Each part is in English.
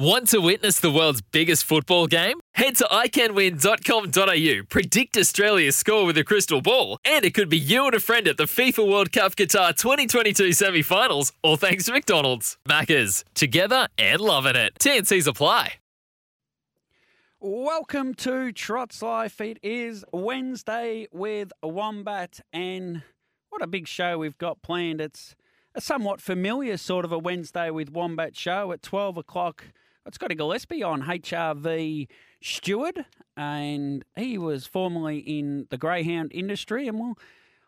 Want to witness the world's biggest football game? Head to iCanWin.com.au, predict Australia's score with a crystal ball, and it could be you and a friend at the FIFA World Cup Qatar 2022 semi finals, all thanks to McDonald's. Maccas, together and loving it. TNC's apply. Welcome to Trots Life. It is Wednesday with Wombat, and what a big show we've got planned. It's a somewhat familiar sort of a Wednesday with Wombat show at 12 o'clock. It's got Gillespie on HRV Steward, and he was formerly in the greyhound industry, and we'll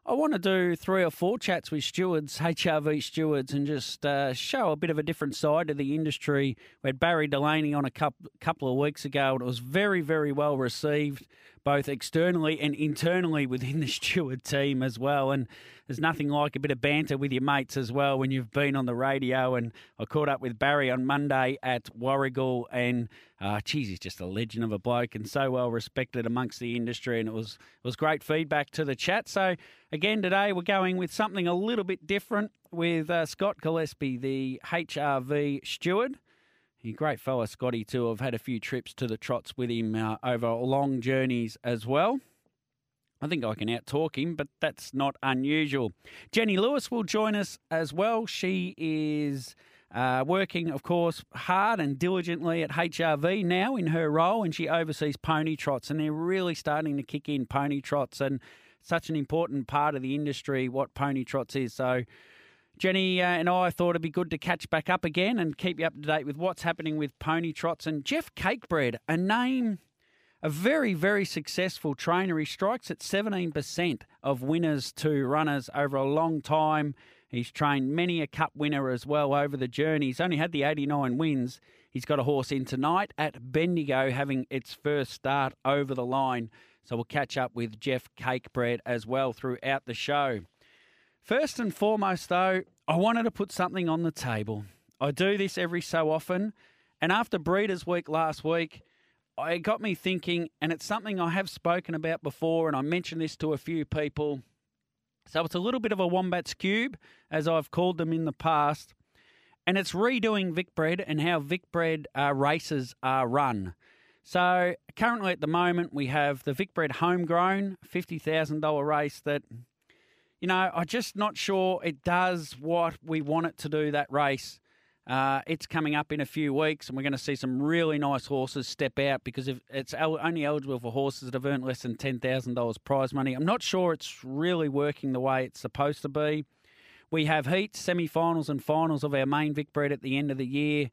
I want to do three or four chats with stewards, HRV stewards, and just uh, show a bit of a different side of the industry. We had Barry Delaney on a couple, couple of weeks ago, and it was very, very well received, both externally and internally within the steward team as well. And there's nothing like a bit of banter with your mates as well when you've been on the radio. And I caught up with Barry on Monday at Warragul, and uh, geez, he's just a legend of a bloke and so well respected amongst the industry. And it was it was great feedback to the chat. So again, today we're going with something a little bit different with uh, Scott Gillespie, the HRV steward. He great fella, Scotty, too. I've had a few trips to the trots with him uh, over long journeys as well. I think I can out talk him, but that's not unusual. Jenny Lewis will join us as well. She is uh, working, of course, hard and diligently at HRV now in her role, and she oversees pony trots, and they're really starting to kick in pony trots, and such an important part of the industry what pony trots is. So. Jenny uh, and I thought it'd be good to catch back up again and keep you up to date with what's happening with pony trots. And Jeff Cakebread, a name a very, very successful trainer. He strikes at 17% of winners to runners over a long time. He's trained many a cup winner as well over the journey. He's only had the 89 wins. He's got a horse in tonight at Bendigo having its first start over the line. So we'll catch up with Jeff Cakebread as well throughout the show. First and foremost, though, I wanted to put something on the table. I do this every so often. And after Breeders' Week last week, it got me thinking, and it's something I have spoken about before, and I mentioned this to a few people. So it's a little bit of a Wombat's Cube, as I've called them in the past, and it's redoing Vicbred and how Vicbred uh, races are run. So currently at the moment, we have the Vicbred Homegrown $50,000 race that, you know, I'm just not sure it does what we want it to do, that race. Uh, it's coming up in a few weeks, and we're going to see some really nice horses step out because if it's only eligible for horses that have earned less than ten thousand dollars prize money. I'm not sure it's really working the way it's supposed to be. We have heats, semi-finals, and finals of our main Vicbred at the end of the year,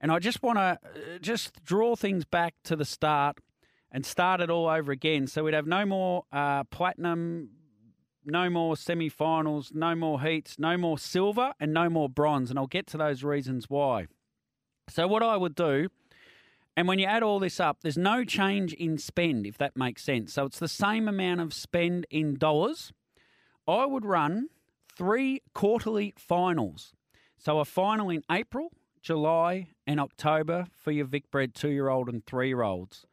and I just want to uh, just draw things back to the start and start it all over again. So we'd have no more uh, platinum no more semi finals, no more heats, no more silver, and no more bronze. And I'll get to those reasons why. So, what I would do, and when you add all this up, there's no change in spend, if that makes sense. So, it's the same amount of spend in dollars. I would run three quarterly finals. So, a final in April, July, and October for your Vic Vicbred two year old and three year olds.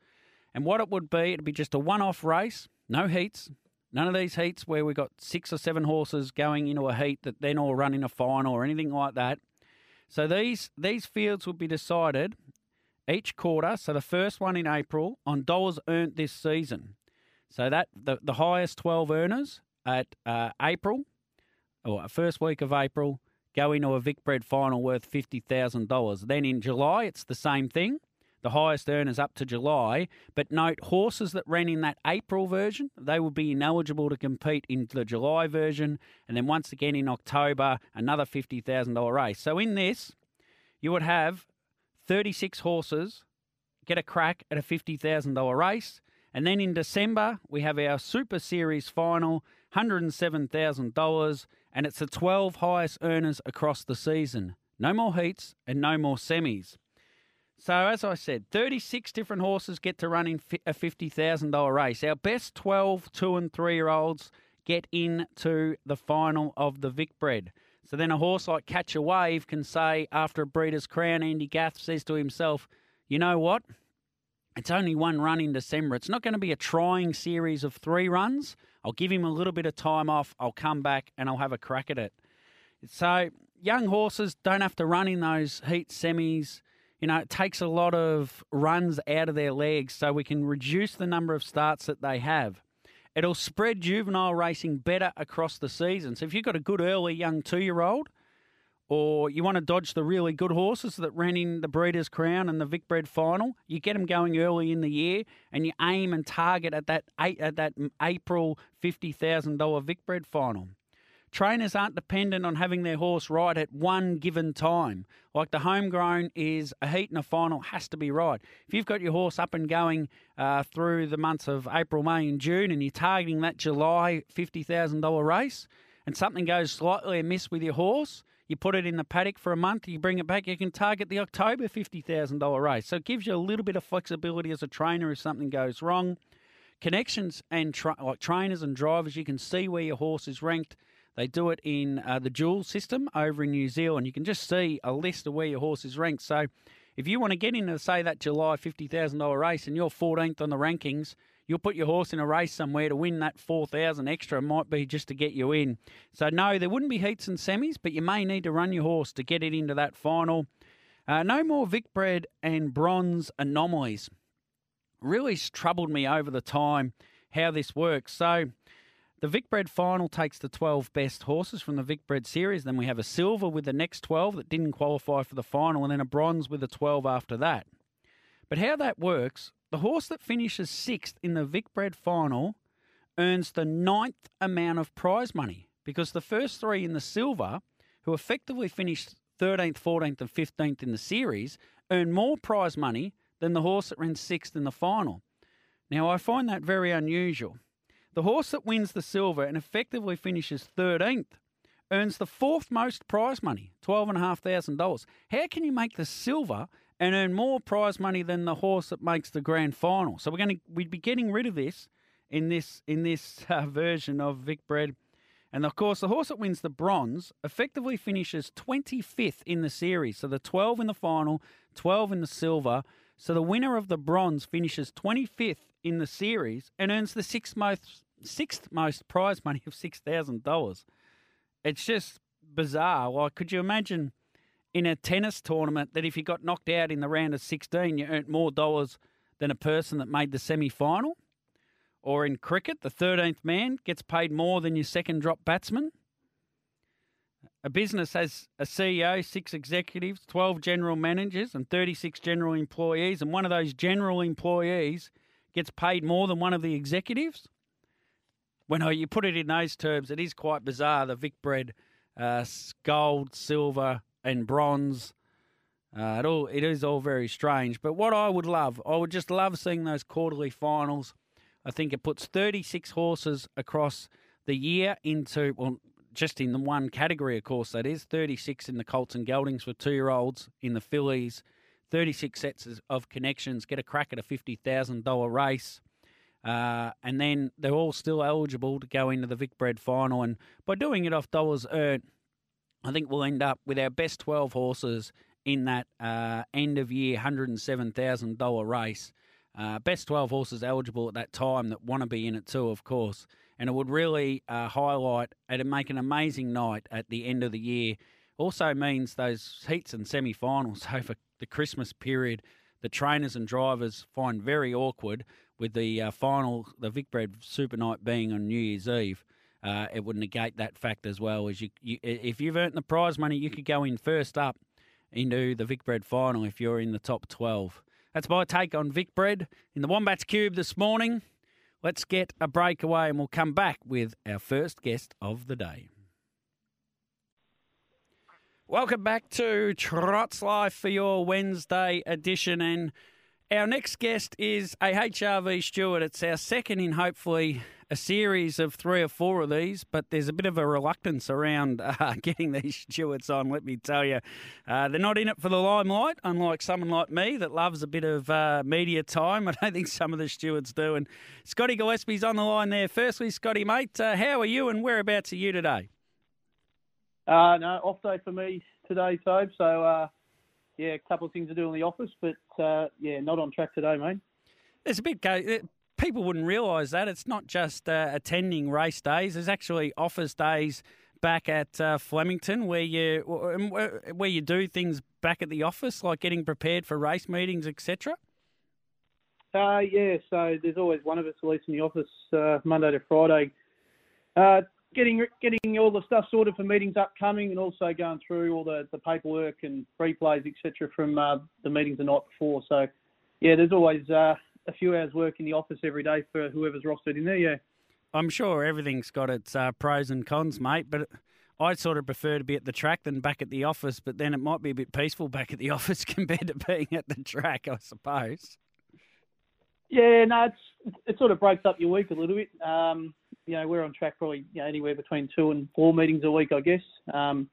And what it would be, it'd be just a one off race, no heats, None of these heats where we've got six or seven horses going into a heat that then all run in a final or anything like that. So these these fields will be decided each quarter. So the first one in April on dollars earned this season. So that the, the highest twelve earners at uh, April or first week of April go into a Vicbred final worth fifty thousand dollars. Then in July it's the same thing the highest earners up to July. But note, horses that ran in that April version, they will be ineligible to compete in the July version. And then once again in October, another $50,000 race. So in this, you would have 36 horses get a crack at a $50,000 race. And then in December, we have our Super Series final, $107,000, and it's the 12 highest earners across the season. No more heats and no more semis. So, as I said, 36 different horses get to run in a $50,000 race. Our best 12, 2 and 3 year olds get into the final of the Vic Bred. So then a horse like Catch a Wave can say, after a Breeders' Crown, Andy Gath says to himself, you know what? It's only one run in December. It's not going to be a trying series of three runs. I'll give him a little bit of time off. I'll come back and I'll have a crack at it. So young horses don't have to run in those heat semis you know, it takes a lot of runs out of their legs so we can reduce the number of starts that they have. It'll spread juvenile racing better across the season. So if you've got a good early young two year old, or you want to dodge the really good horses that ran in the Breeders' Crown and the Vic Bred final, you get them going early in the year, and you aim and target at that at that April fifty thousand dollar Vic Bred final. Trainers aren't dependent on having their horse right at one given time. Like the homegrown is a heat and a final has to be right. If you've got your horse up and going uh, through the months of April, May, and June, and you're targeting that July $50,000 race, and something goes slightly amiss with your horse, you put it in the paddock for a month, you bring it back, you can target the October $50,000 race. So it gives you a little bit of flexibility as a trainer if something goes wrong. Connections and tra- like trainers and drivers, you can see where your horse is ranked they do it in uh, the dual system over in New Zealand. You can just see a list of where your horse is ranked. So if you want to get into, say, that July $50,000 race and you're 14th on the rankings, you'll put your horse in a race somewhere to win that 4000 extra. Might be just to get you in. So, no, there wouldn't be heats and semis, but you may need to run your horse to get it into that final. Uh, no more Vic Bred and bronze anomalies. Really troubled me over the time how this works. So, the Vicbred final takes the 12 best horses from the Vicbred series. Then we have a silver with the next 12 that didn't qualify for the final, and then a bronze with the 12 after that. But how that works, the horse that finishes sixth in the Vicbred final earns the ninth amount of prize money because the first three in the silver, who effectively finished 13th, 14th, and 15th in the series, earn more prize money than the horse that ran sixth in the final. Now, I find that very unusual. The horse that wins the silver and effectively finishes 13th earns the fourth most prize money, $12,500. How can you make the silver and earn more prize money than the horse that makes the grand final? So we're going to we'd be getting rid of this in this in this uh, version of Vic Bred. And of course, the horse that wins the bronze effectively finishes 25th in the series. So the 12 in the final, 12 in the silver. So the winner of the bronze finishes 25th in the series and earns the sixth most sixth most prize money of six thousand dollars. It's just bizarre. Like, could you imagine in a tennis tournament that if you got knocked out in the round of sixteen, you earned more dollars than a person that made the semi final? Or in cricket, the thirteenth man gets paid more than your second drop batsman. A business has a CEO, six executives, 12 general managers, and 36 general employees, and one of those general employees gets paid more than one of the executives. When you put it in those terms, it is quite bizarre. The Vic Bred uh, gold, silver, and bronze. Uh, it all it is all very strange. But what I would love, I would just love seeing those quarterly finals. I think it puts 36 horses across the year into well, just in the one category, of course. That is 36 in the Colts and Geldings for two year olds in the fillies 36 sets of connections, get a crack at a $50,000 race. Uh, and then they're all still eligible to go into the Vic Bred final. And by doing it off dollars earned, I think we'll end up with our best 12 horses in that uh, end of year $107,000 race. Uh, best 12 horses eligible at that time that want to be in it too, of course. And it would really uh, highlight and make an amazing night at the end of the year. Also means those heats and semi finals over the Christmas period, the trainers and drivers find very awkward with the uh, final, the Vic Bred Super Night being on New Year's Eve. Uh, it would negate that fact as well. As you, you, if you've earned the prize money, you could go in first up into the Vic Bred final if you're in the top 12. That's my take on Vic Bred in the Wombats Cube this morning. Let's get a breakaway and we'll come back with our first guest of the day. Welcome back to Trots Life for your Wednesday edition. And our next guest is a HRV steward. It's our second in hopefully a series of three or four of these, but there's a bit of a reluctance around uh, getting these stewards on, let me tell you. Uh, they're not in it for the limelight, unlike someone like me that loves a bit of uh, media time. I don't think some of the stewards do. And Scotty Gillespie's on the line there. Firstly, Scotty, mate, uh, how are you and whereabouts are you today? Uh, no, off day for me today, Tobe. So, uh, yeah, a couple of things to do in the office, but yeah, not on track today, mate. There's a bit go people wouldn't realise that it's not just uh, attending race days. There's actually office days back at uh, Flemington where you where you do things back at the office, like getting prepared for race meetings, etc. Uh, yeah, so there's always one of us at least in the office uh, Monday to Friday, uh, getting getting all the stuff sorted for meetings upcoming, and also going through all the, the paperwork and replays etc. from uh, the meetings the night before. So yeah, there's always uh, a few hours work in the office every day for whoever's rostered in there. Yeah. I'm sure everything's got its uh, pros and cons, mate, but I'd sort of prefer to be at the track than back at the office, but then it might be a bit peaceful back at the office compared to being at the track, I suppose. Yeah, no, it's it sort of breaks up your week a little bit. Um, you know, we're on track probably you know, anywhere between two and four meetings a week, I guess. Um,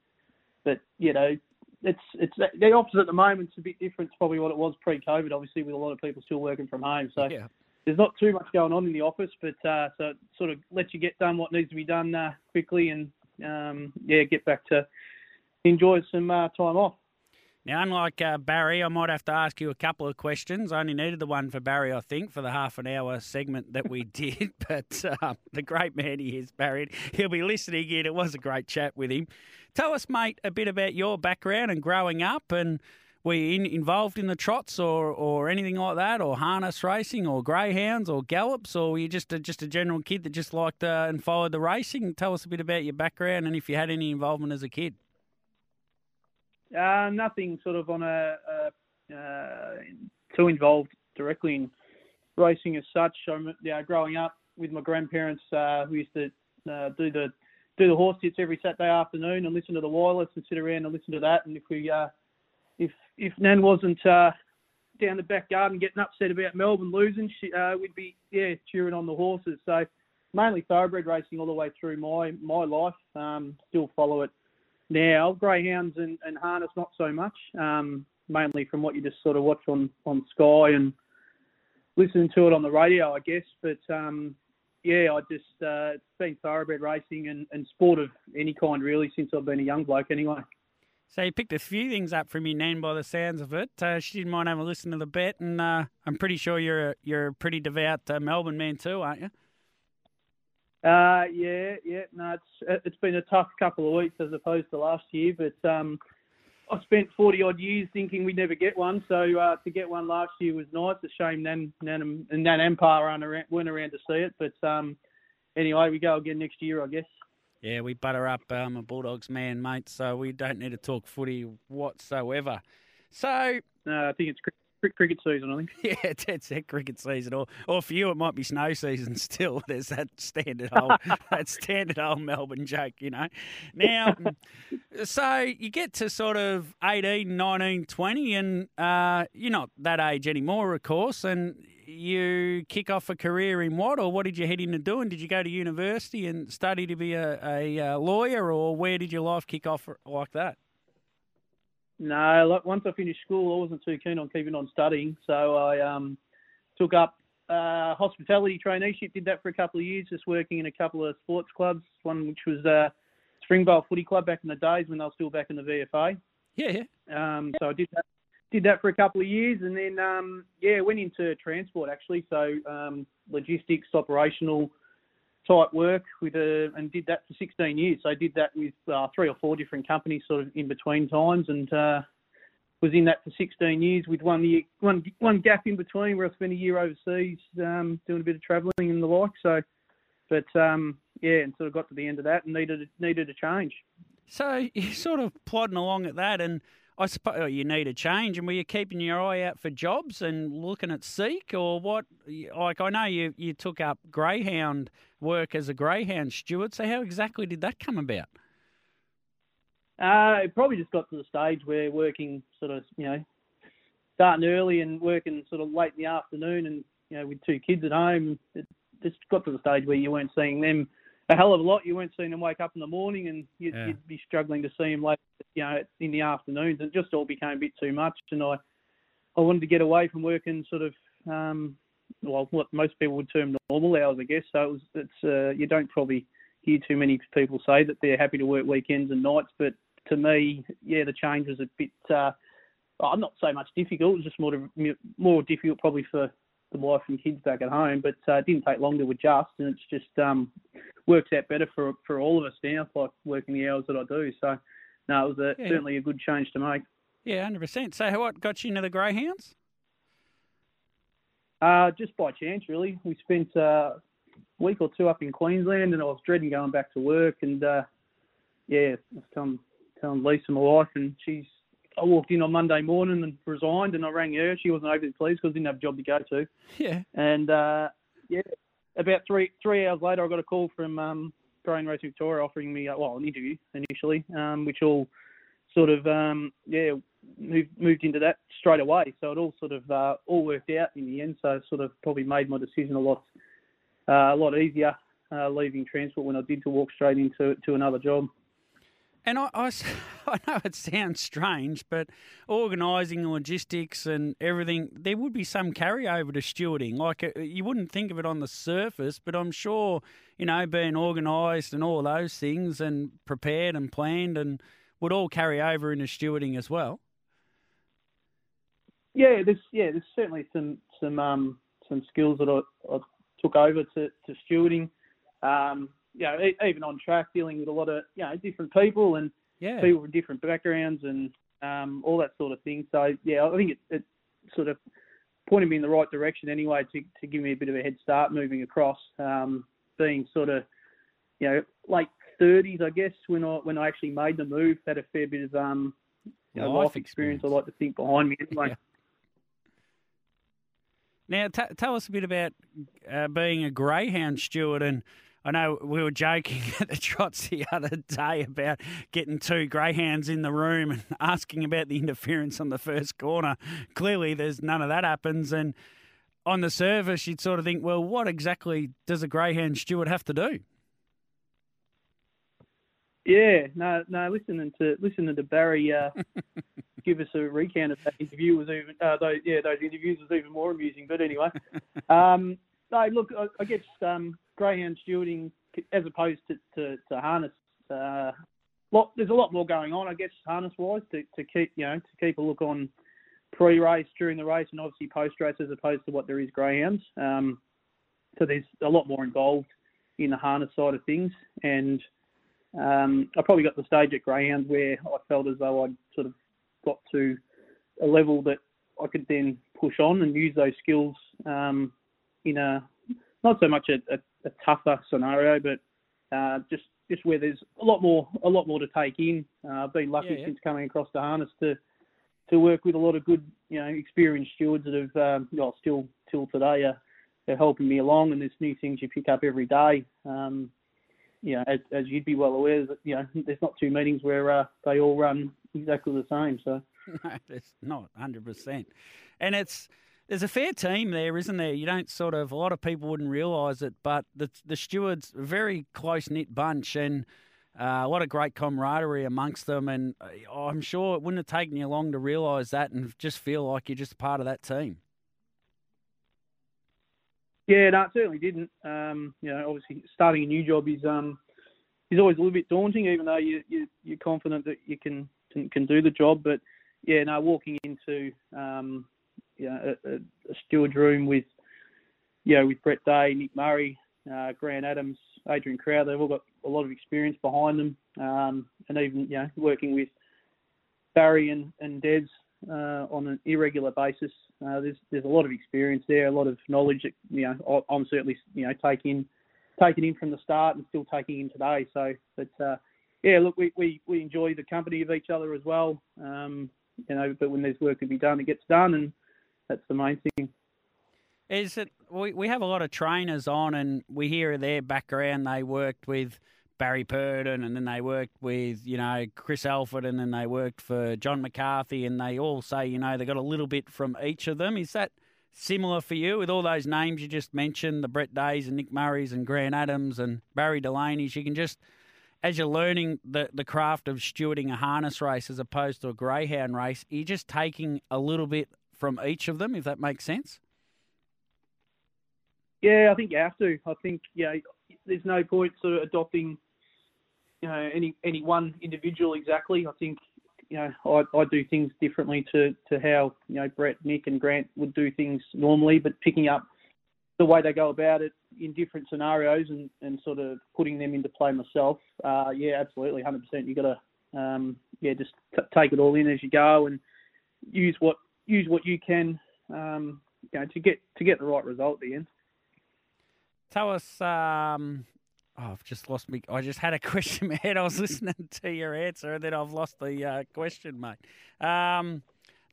but you know, it's it's the opposite at the moment. It's a bit different to probably what it was pre-COVID. Obviously, with a lot of people still working from home, so yeah. there's not too much going on in the office. But uh, so it sort of lets you get done what needs to be done uh, quickly, and um, yeah, get back to enjoy some uh, time off. Now, unlike uh, Barry, I might have to ask you a couple of questions. I only needed the one for Barry, I think, for the half an hour segment that we did. But uh, the great man he is, Barry, he'll be listening in. It was a great chat with him. Tell us, mate, a bit about your background and growing up, and were you in, involved in the trots or, or anything like that, or harness racing, or greyhounds, or gallops, or were you just a, just a general kid that just liked uh, and followed the racing? Tell us a bit about your background and if you had any involvement as a kid. Uh, nothing sort of on a, a uh, too involved directly in racing as such. I'm yeah, growing up with my grandparents uh, who used to uh, do the do the horse hits every Saturday afternoon and listen to the wireless and sit around and listen to that. And if we uh, if if Nan wasn't uh, down the back garden getting upset about Melbourne losing, she, we'd be yeah cheering on the horses. So mainly thoroughbred racing all the way through my my life. Um, still follow it now. Greyhounds and, and harness, not so much. Um, mainly from what you just sort of watch on, on Sky and listening to it on the radio, I guess. But um, yeah, I just uh, it's been thoroughbred racing and, and sport of any kind really since I've been a young bloke anyway. So you picked a few things up from your nan by the sounds of it. Uh, she didn't mind having a listen to the bet, and uh, I'm pretty sure you're a, you're a pretty devout uh, Melbourne man too, aren't you? Uh, yeah, yeah. No, it's it's been a tough couple of weeks as opposed to last year, but um, I spent forty odd years thinking we'd never get one. So uh, to get one last year was nice. A shame Nan Nan and Nan Empire weren't around to see it, but um, anyway, we go again next year, I guess. Yeah, we butter up. I'm a Bulldogs man, mate, so we don't need to talk footy whatsoever. So, no, I think it's cricket season, I think. Yeah, it's that cricket season, or or for you it might be snow season still. There's that standard old that standard old Melbourne joke, you know. Now, so you get to sort of 18, 19, 20, and uh, you're not that age anymore, of course, and you kick off a career in what, or what did you head into doing? Did you go to university and study to be a, a, a lawyer, or where did your life kick off like that? No, like once I finished school, I wasn't too keen on keeping on studying, so I um, took up uh, hospitality traineeship. Did that for a couple of years, just working in a couple of sports clubs. One which was uh, Springvale Footy Club back in the days when they were still back in the VFA. Yeah, yeah. Um, so I did that, did that for a couple of years, and then um, yeah, went into transport actually. So um, logistics, operational type work with a, and did that for 16 years. So I did that with uh, three or four different companies, sort of in between times, and uh, was in that for 16 years with one year, one one gap in between where I spent a year overseas um, doing a bit of travelling and the like. So, but um, yeah, and sort of got to the end of that and needed needed a change. So you're sort of plodding along at that and I suppose oh, you need a change. And were you keeping your eye out for jobs and looking at Seek or what? Like I know you you took up greyhound work as a greyhound steward. So how exactly did that come about? Uh, it probably just got to the stage where working sort of you know starting early and working sort of late in the afternoon and you know with two kids at home, it just got to the stage where you weren't seeing them a hell of a lot. You weren't seeing them wake up in the morning, and you'd, Yeah. you'd be struggling to see them late, you know, in the afternoons. It just all became a bit too much, and I I wanted to get away from working sort of um, well, what most people would term normal hours, I guess. So it was, it's uh, you don't probably hear too many people say that they're happy to work weekends and nights, but to me, yeah, the change was a bit. Uh, I'm not so much difficult. It was just more to, more difficult probably for the wife and kids back at home, but uh, it didn't take long to adjust, and it's just um, works out better for for all of us now, like working the hours that I do. So, no, it was a, Yeah. certainly a good change to make. Yeah, hundred percent. So, what got you into the greyhounds? Uh, just by chance, really. We spent uh, a week or two up in Queensland, and I was dreading going back to work. And uh, yeah, I was telling, telling Lisa, my wife, and she's. I walked in on Monday morning and resigned, and I rang her. She wasn't overly pleased because I didn't have a job to go to. Yeah. And uh, yeah, about three three hours later, I got a call from um, Australian Race Victoria offering me uh, well an interview initially, um, which all sort of um, yeah moved moved into that straight away. So it all sort of uh, all worked out in the end. So it sort of probably made my decision a lot uh, a lot easier uh, leaving transport when I did to walk straight into to another job. And I I know it sounds strange, but organising logistics and everything, there would be some carryover to stewarding. Like uh, you wouldn't think of it on the surface, but I'm sure you know being organised and all those things and prepared and planned and would all carry over into stewarding as well. Yeah, there's yeah, there's certainly some some um, some skills that I, I took over to, to stewarding. Um, you know, e- even on track, dealing with a lot of you know different people and Yeah. people from different backgrounds and um, all that sort of thing. So yeah, I think it, it sort of pointed me in the right direction anyway to to give me a bit of a head start moving across. Um, being sort of you know late thirties, I guess when I when I actually made the move, had a fair bit of um, you know, Life life, experience. experience. I like to think behind me anyway. Now, t- tell us a bit about uh, being a greyhound steward. And I know we were joking at the trots the other day about getting two greyhounds in the room and asking about the interference on the first corner. Clearly, there's none of that happens. And on the surface, you'd sort of think, well, what exactly does a greyhound steward have to do? Yeah, no, no. Listening to listening to Barry uh, give us a recount of that interview was even uh, those, yeah those interviews was even more amusing. But anyway, um, no, look, I, I guess um, greyhound stewarding as opposed to to, to harness. Uh, lot, there's a lot more going on, I guess, harness wise to, to keep you know to keep a look on pre-race, during the race, and obviously post-race as opposed to what there is greyhounds. Um, so there's a lot more involved in the harness side of things, and um, I probably got to the stage at Greyhound where I felt as though I'd sort of got to a level that I could then push on and use those skills um, in a not so much a, a, a tougher scenario, but uh, just just where there's a lot more a lot more to take in. Uh, I've been lucky Yeah, yeah. since coming across the harness to to work with a lot of good you know experienced stewards that have um, well still till today are, are helping me along, and there's new things you pick up every day. Um, you know, as, as you'd be well aware, you know, there's not two meetings where uh, they all run exactly the same. So. No, it's not hundred percent, and it's there's a fair team there, isn't there? You don't sort of a lot of people wouldn't realise it, but the the stewards a very close knit bunch and. Uh, a lot of great camaraderie amongst them, and uh, I'm sure it wouldn't have taken you long to realise that and just feel like you're just part of that team. Yeah, no, it certainly didn't. Um, you know, obviously starting a new job is um is always a little bit daunting, even though you, you you're confident that you can can, can do the job. But yeah, no, walking into um, you know, a, a, room with you know with Brett Day, Nick Murray, uh, Grant Adams, Adrian Crowder, they've all got a lot of experience behind them, um, and even you know working with Barry and and Des uh, on an irregular basis. Uh, there's there's a lot of experience there, a lot of knowledge that you know I'm certainly you know taking taking in from the start and still taking in today. So, but uh, yeah, look, we, we we enjoy the company of each other as well. Um, you know, but when there's work to be done, it gets done, and that's the main thing. Is it? We we have a lot of trainers on, and we hear their background. They worked with Barry Purdon, and then they worked with you know Chris Alford, and then they worked for John McCarthy, and they all say you know they got a little bit from each of them. Is that similar for you with all those names you just mentioned, the Brett Days and Nick Murrays and Grant Adams and Barry Delaney's? You can just, as you're learning the, the craft of stewarding a harness race as opposed to a greyhound race, you're just taking a little bit from each of them, if that makes sense. Yeah, I think you have to. I think yeah, there's no point sort of adopting you know any any one individual exactly. I think you know I, I do things differently to to how you know Brett, Nick, and Grant would do things normally, but picking up the way they go about it in different scenarios and, and sort of putting them into play myself. Uh, yeah, absolutely, 100%. You got to um, yeah just t- take it all in as you go and use what use what you can um, you know to get to get the right result at the end. Tell us. Um, oh, I've just lost me. I just had a question in my head. I was listening to your answer, and then I've lost the uh, question, mate. Um,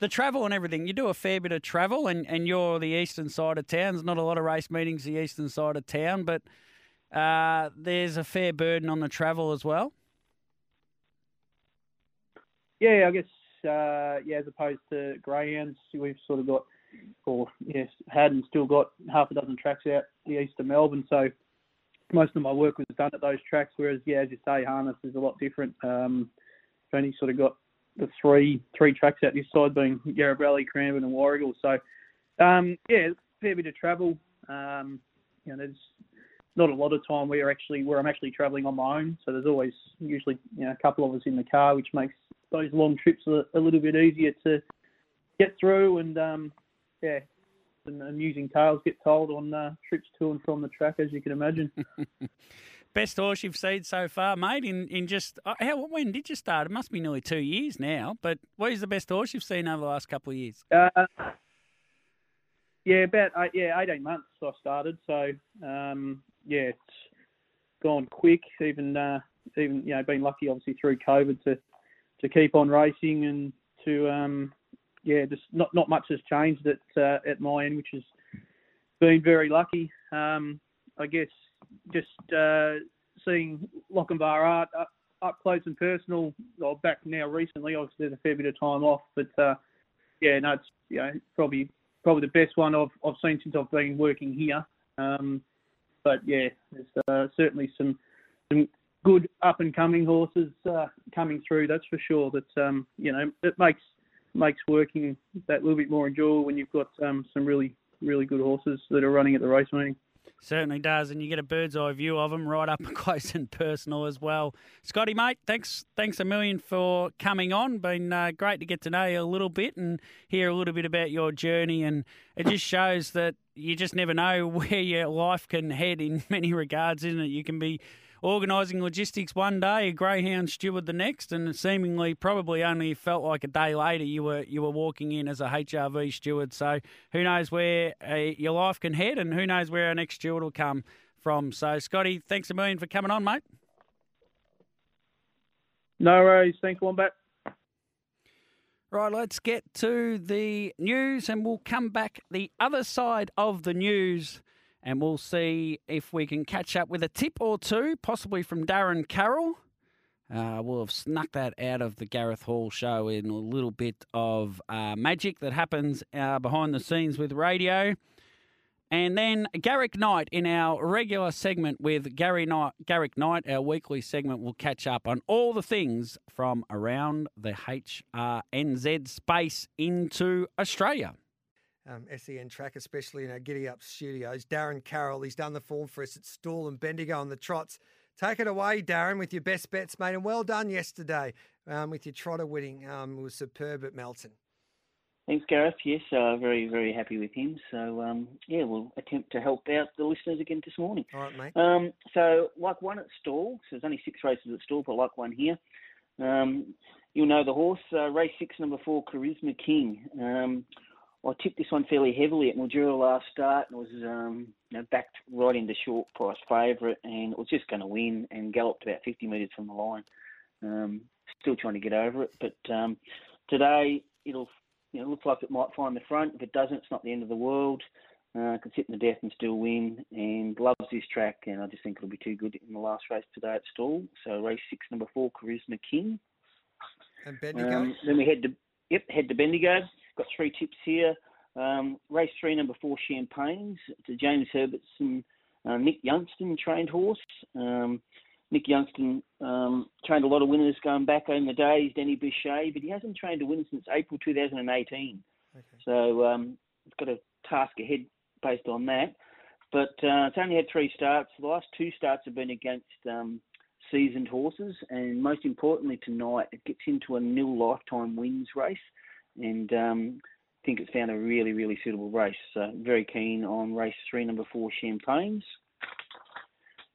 the travel and everything. You do a fair bit of travel, and, and you're the eastern side of town. There's not a lot of race meetings the eastern side of town, but uh, there's a fair burden on the travel as well. Yeah, I guess. Uh, yeah, as opposed to greyhounds, we've sort of got or yes, had and still got half a dozen tracks out the east of Melbourne. So most of my work was done at those tracks. Whereas, yeah, as you say, harness is a lot different. Um, I've only sort of got the three three tracks out this side, being Yarra Cranbourne, and Warragul. So, um, yeah, fair bit of travel. Um, you know, there's not a lot of time where actually where I'm actually travelling on my own. So there's always usually you know a couple of us in the car, which makes those long trips a, a little bit easier to get through. And um, yeah, some amusing tales get told on uh, trips to and from the track, as you can imagine. Best horse you've seen so far, mate. In in just uh, how when did you start? It must be nearly two years now. But what is the best horse you've seen over the last couple of years? Uh, yeah, about eight, yeah eighteen months I started. So um, yeah, it's gone quick. Even uh, even you know been lucky obviously through COVID to to keep on racing and to um, yeah, just not not much has changed at uh, at my end, which has been very lucky. Um, I guess just uh, seeing Lochinvar Art up, up, close and personal. Well, back now recently, obviously there's a fair bit of time off, but uh, yeah, no, it's you know probably probably the best one I've I've seen since I've been working here. Um, but yeah, there's uh, certainly some some good up and coming horses uh, coming through. That's for sure. That um, you know it makes makes working that little bit more enjoyable when you've got um, some really, really good horses that are running at the race meeting. Certainly does, and you get a bird's eye view of them right up close and personal as well. Scotty, mate, thanks, thanks a million for coming on. Been uh, great to get to know you a little bit and hear a little bit about your journey, and it just shows that you just never know where your life can head in many regards, isn't it? You can be organising logistics one day, a greyhound steward the next, and seemingly probably only felt like a day later you were you were walking in as a HRV steward. So who knows where uh, your life can head, and who knows where our next steward will come from. So Scotty, thanks a million for coming on, mate. No worries. Thanks, Wombat. Right, let's get to the news and we'll come back the other side of the news and we'll see if we can catch up with a tip or two, possibly from Darren Carroll. Uh, we'll have snuck that out of the Gareth Hall show in a little bit of uh, magic that happens uh, behind the scenes with radio. And then Garrick Knight in our regular segment with Gary Knight, Garrick Knight, our weekly segment, will catch up on all the things from around the HRNZ space into Australia um, SEN track, especially in our Giddy Up studios. Darren Carroll, he's done the form for us at Stawell and Bendigo on the trots. Take it away, Darren, with your best bets, mate. And well done yesterday um, with your trotter winning. Um, it was superb at Melton. Thanks, Gareth. Yes, uh, very, very happy with him. So, um, yeah, we'll attempt to help out the listeners again this morning. All right, mate. Um, so, like one at Stawell, so there's only six races at Stawell, but like one here. Um, you'll know the horse, uh, race six, number four, Charisma King. I tipped this one fairly heavily at Mildura last start and was um, you know, backed right into short price favourite and it was just going to win and galloped about 50 metres from the line. Um, still trying to get over it, but um, today it'll you know, look like it might find the front. If it doesn't, it's not the end of the world. Uh, can sit in the death and still win, and loves this track, and I just think it'll be too good in the last race today at Stawell. So race six, number four, Charisma King. And Bendigo. Um, then we head to yep, head to Bendigo got three tips here. Um, race three, number four, Champagnes. It's a James Herbertson, uh, Nick Youngston trained horse. Um, Nick Youngston um, trained a lot of winners going back in the days, Danny Boucher, but he hasn't trained a winner since April 2018. Okay. So um, it's got a task ahead based on that. But uh, it's only had three starts. The last two starts have been against um, seasoned horses, and most importantly tonight, it gets into a nil lifetime wins race, and um, think it's found a really, really suitable race. So very keen on race three, number four, Champagnes.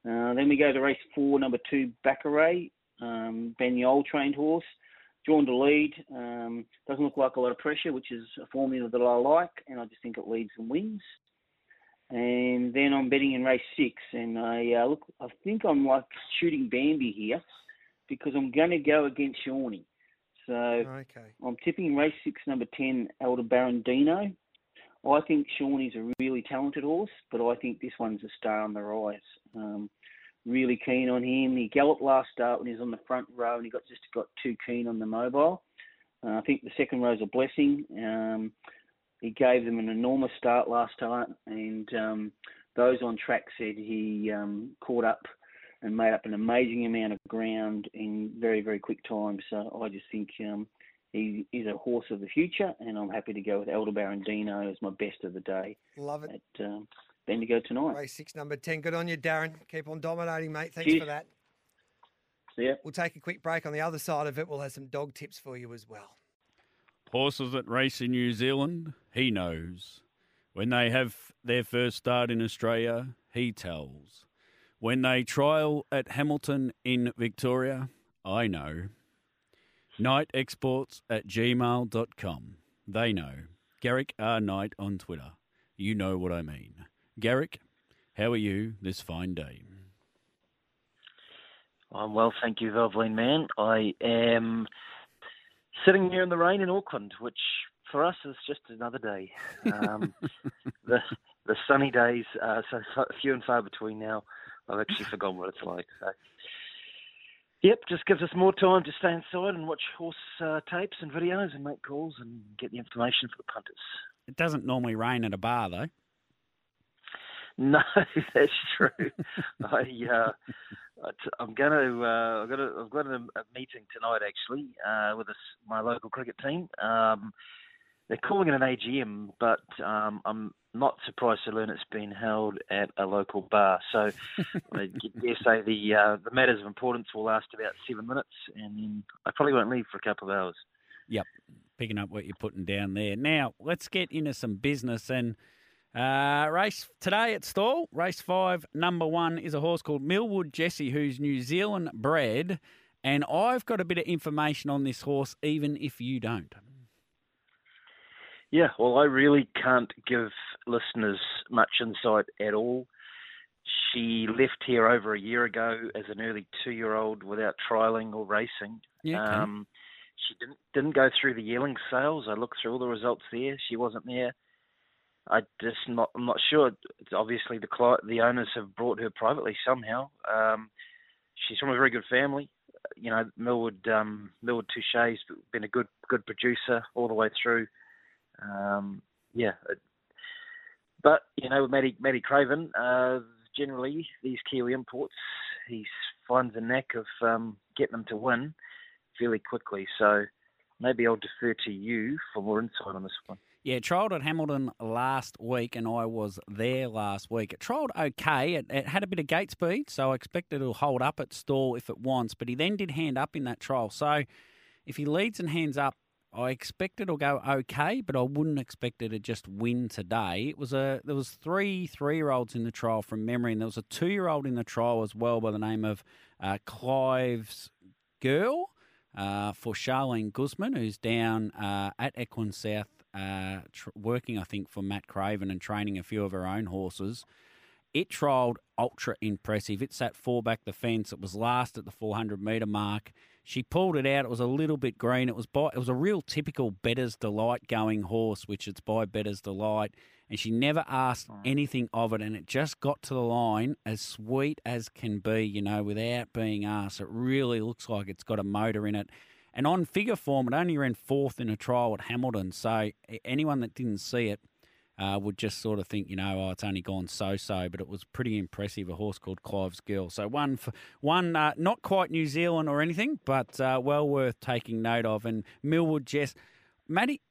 Uh, then we go to race four, number two, Baccarat, um, Ben Yole trained horse. Drawn to lead, um, doesn't look like a lot of pressure, which is a formula that I like, and I just think it leads and wins. And then I'm betting in race six, and I uh, look, I think I'm like shooting Bambi here because I'm going to go against Shawnee. So okay. I'm tipping race six, number ten, Elder Barandino. I think Shawnee's a really talented horse, but I think this one's a star on the rise. Um, really keen on him. He galloped last start when he was on the front row, and he got just got too keen on the mobile. Uh, I think the second row's a blessing. Um, he gave them an enormous start last time, and um, those on track said he um, caught up and made up an amazing amount of ground in very, very quick time. So I just think um, he is a horse of the future, and I'm happy to go with Elder Barandino as my best of the day. Love it. At, um, Bendigo tonight. Race six, number 10. Good on you, Darren. Keep on dominating, mate. Thanks Cheers. for that. See ya. We'll take a quick break. On the other side of it, we'll have some dog tips for you as well. Horses that race in New Zealand, he knows. When they have their first start in Australia, he tells. When they trial at Hamilton in Victoria, I know. Knightexports at gmail.com. They know. Garrick R. Knight on Twitter. You know what I mean. Garrick, how are you this fine day? I'm well, thank you, Valvoline man. I am sitting here in the rain in Auckland, which for us is just another day. Um, the the sunny days are so few and far between now. I've actually forgotten what it's like. So, yep, just gives us more time to stay inside and watch horse uh, tapes and videos and make calls and get the information for the punters. It doesn't normally rain at a bar, though. No, that's true. I uh, I'm going to uh, I've got a, I've got a, a meeting tonight actually uh, with this, my local cricket team. Um, they're calling it an AGM, but um, I'm not surprised to learn it's been held at a local bar. So I dare say the uh, the matters of importance will last about seven minutes, and then I probably won't leave for a couple of hours. Yep, picking up what you're putting down there. Now let's get into some business and. Uh, race today at Stawell, race five, number one is a horse called Millwood Jesse, who's New Zealand bred. And I've got a bit of information on this horse, even if you don't. Yeah, well, I really can't give listeners much insight at all. She left here over a year ago as an early two-year-old without trialing or racing. Yeah, okay. um, she didn't didn't go through the yearling sales. I looked through all the results there. She wasn't there. I just not I'm not sure. It's obviously, the the owners have brought her privately somehow. Um, she's from a very good family. You know, Millwood um, Millwood Touche's been a good good producer all the way through. Um, yeah, but you know, with Matty Matty Craven. Uh, generally, these Kiwi imports, he finds a knack of um, getting them to win fairly quickly. So maybe I'll defer to you for more insight on this one. Yeah, trialled at Hamilton last week, and I was there last week. It trialled okay. It, it, had a bit of gate speed, so I expect it'll hold up at Stawell if it wants. But he then did hand up in that trial. So if he leads and hands up, I expect it'll go okay, but I wouldn't expect it to just win today. It was a there was three three year olds in the trial from memory, and there was a two year old in the trial as well by the name of uh, Clive's Girl. Uh, for Charlene Guzman, who's down uh, at Equine South uh, tr- working, I think, for Matt Craven and training a few of her own horses. It trialled ultra impressive. It sat four back the fence. It was last at the 400 metre mark. She pulled it out. It was a little bit green. It was by, it was a real typical Bettor's Delight going horse, which it's by Bettor's Delight. And she never asked anything of it, and it just got to the line as sweet as can be, you know, without being asked. It really looks like it's got a motor in it. And on figure form, it only ran fourth in a trial at Hamilton. So anyone that didn't see it, uh, would just sort of think, you know, oh, it's only gone so-so, but it was pretty impressive. A horse called Clive's Girl. So one for one, uh, not quite New Zealand or anything, but uh, well worth taking note of. And Millwood Jess, Maddie,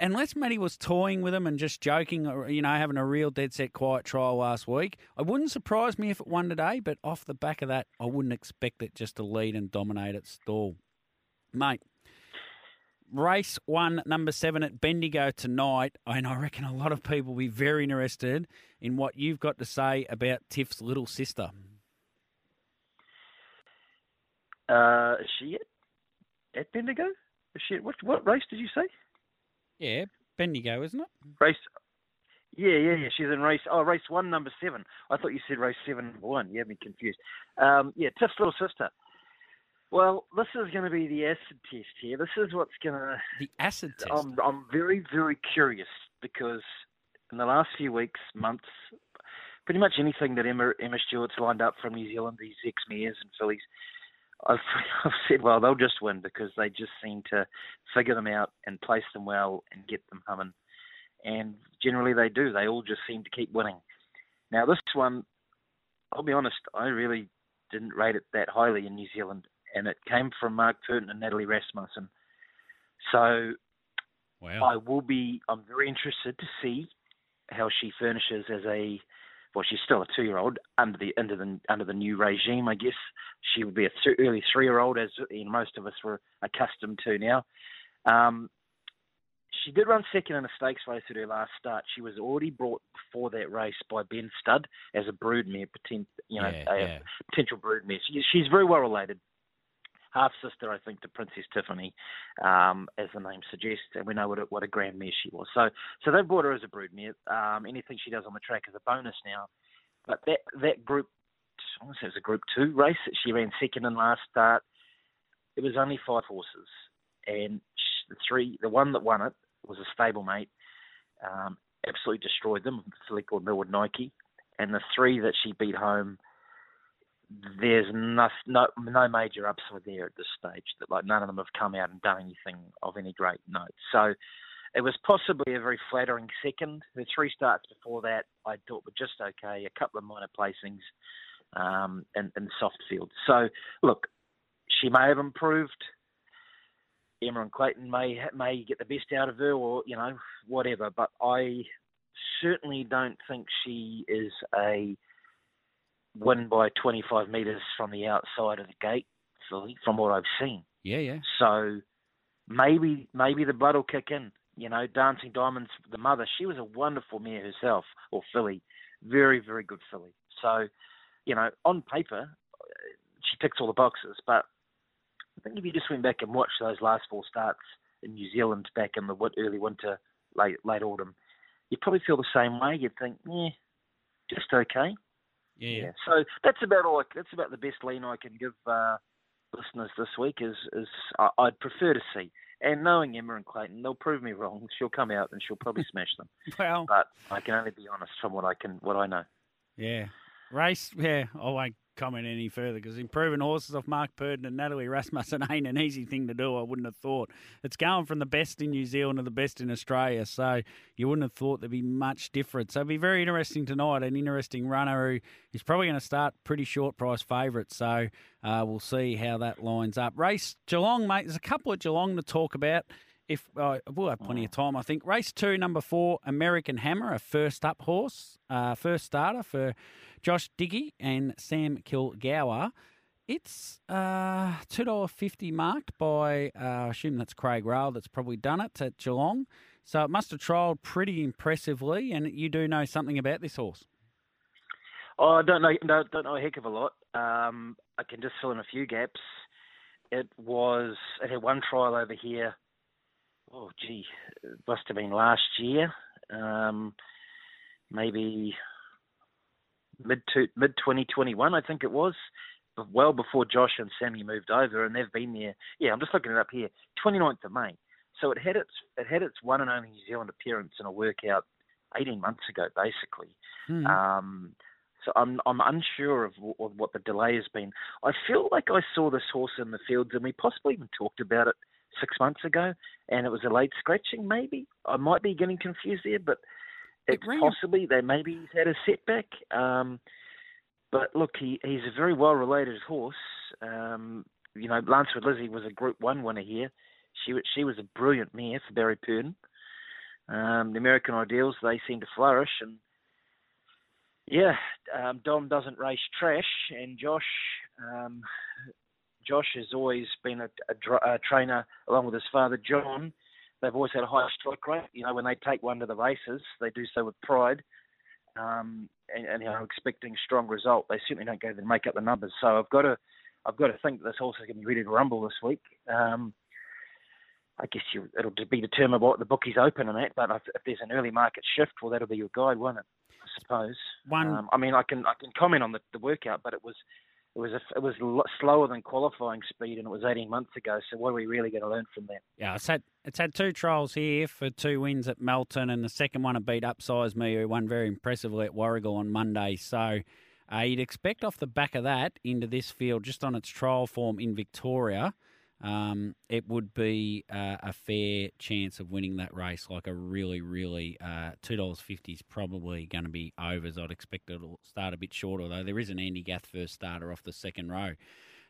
unless Matty was toying with him and just joking, or, you know, having a real dead set quiet trial last week, it wouldn't surprise me if it won today. But off the back of that, I wouldn't expect it just to lead and dominate at Stawell, mate. Race one, number seven at Bendigo tonight, and I reckon a lot of people will be very interested in what you've got to say about Tiff's little sister. Uh, is she at, at Bendigo? Is she at, what, what race did you say? Yeah, Bendigo, isn't it? Race. Yeah, yeah, yeah. She's in race. Oh, race one, number seven. I thought you said race seven, number one. You had me confused. Um, yeah, Tiff's little sister. Well, this is going to be the acid test here. This is what's going to. The acid test. I'm, I'm very, very curious because in the last few weeks, months, pretty much anything that Emma, Emma Stewart's lined up from New Zealand, these ex mares and fillies, I've, I've said, well, they'll just win because they just seem to figure them out and place them well and get them humming. And generally they do. They all just seem to keep winning. Now, this one, I'll be honest, I really didn't rate it that highly in New Zealand and it came from Mark Purdon and Natalie Rasmussen. So wow. I will be. I'm very interested to see how she furnishes as a. Well, she's still a two-year-old under the under the under the new regime. I guess she would be a th- early three-year-old, as you know, most of us were accustomed to now. Um, she did run second in a stakes race at her last start. She was already brought before that race by Ben Stud as a broodmare, potent, you know, Yeah, a yeah. potential broodmare. She, she's very well related half sister, I think, to Princess Tiffany, um, as the name suggests, and we know what a, what a grand mare she was. So, so they bought her as a broodmare. Um, anything she does on the track is a bonus now. But that that group, I want to say it was a Group Two race that she ran second in last start. It was only five horses, and sh- the three, the one that won it was a stablemate. Um, absolutely destroyed them. Called Millwood Nike, and the three that she beat home there's no, no no major upside there at this stage. That like none of them have come out and done anything of any great note. So it was possibly a very flattering second. The three starts before that I thought were just okay. A couple of minor placings um, in, in soft field. So look, she may have improved. Emma and Clayton may may get the best out of her, or you know whatever. But I certainly don't think she is a win by 25 metres from the outside of the gate, filly, from what I've seen. Yeah, yeah. So maybe maybe the blood will kick in. You know, Dancing Diamonds, the mother, she was a wonderful mare herself, or filly, very very good filly. So, you know, on paper, uh, she ticks all the boxes. But I think if you just went back and watched those last four starts in New Zealand back in the early winter, late late autumn, you'd probably feel the same way. You'd think, yeah, just okay. Yeah, yeah. Yeah. So that's about all. I, that's about the best lean I can give uh, listeners this week. Is is I, I'd prefer to see. And knowing Emma and Clayton, they'll prove me wrong. She'll come out and she'll probably smash them. Well, But I can only be honest from what I can, what I know. yeah. Race, yeah, I won't comment any further because improving horses off Mark Purdon and Natalie Rasmussen ain't an easy thing to do. I wouldn't have thought. It's going from the best in New Zealand to the best in Australia, so you wouldn't have thought there'd be much difference. So it'd be very interesting tonight. An interesting runner who is probably going to start pretty short price favourite. So uh, we'll see how that lines up. Race Geelong, mate. There's a couple of Geelong to talk about. If uh, we'll have plenty of time, I think. Race two, number four, American Hammer, a first up horse, uh, first starter for Josh Dickie and Sam Kilgour. It's uh, two dollar fifty marked by uh, I assume that's Craig Rail that's probably done it at Geelong. So it must have trialled pretty impressively, and you do know something about this horse. Oh, I don't know, no, don't know a heck of a lot. Um, I can just fill in a few gaps. It was it had one trial over here. Oh, gee, it must have been last year. Um, maybe mid to, mid 2021, I think it was. Well before Josh and Sammy moved over, and they've been there. Yeah, I'm just looking it up here. 29th of May. So it had its it had its one and only New Zealand appearance in a workout 18 months ago, basically. Hmm. Um, so I'm I'm unsure of, w- of what the delay has been. I feel like I saw this horse in the fields, and we possibly even talked about it six months ago, and it was a late scratching. Maybe I might be getting confused there, but it's possibly they maybe he's had a setback. Um, but look, he, he's a very well related horse. Um, you know, Lancewood Lizzie was a Group One winner here. She she was a brilliant mare for Barry Purdon. Um, the American Ideals they seem to flourish, and yeah, um, Dom doesn't race trash, and Josh um, Josh has always been a, a, a, trainer along with his father John. They've always had a high strike rate. You know, when they take one to the races, they do so with pride, um, and, and you know, expecting strong result. They certainly don't go there to make up the numbers. So I've got to, I've got to think this horse is going to be ready to rumble this week. Um, I guess you, it'll be determined what the bookies open and that. But if, if, there's an early market shift, well, that'll be your guide, won't it? I suppose. One. Um, I mean, I can I can comment on the, the workout, but it was it was a, it was slower than qualifying speed, and it was 18 months ago. So what are we really going to learn from that? Yeah, it's had it's had two trials here for two wins at Melton, and the second one had beat Upsize Me, who won very impressively at Warragul on Monday. So. Uh, you'd expect off the back of that into this field, just on its trial form in Victoria, um, it would be uh, a fair chance of winning that race. Like a really, really uh, two dollars fifty is probably going to be overs. I'd expect it'll start a bit shorter though. There is an Andy Gath first starter off the second row.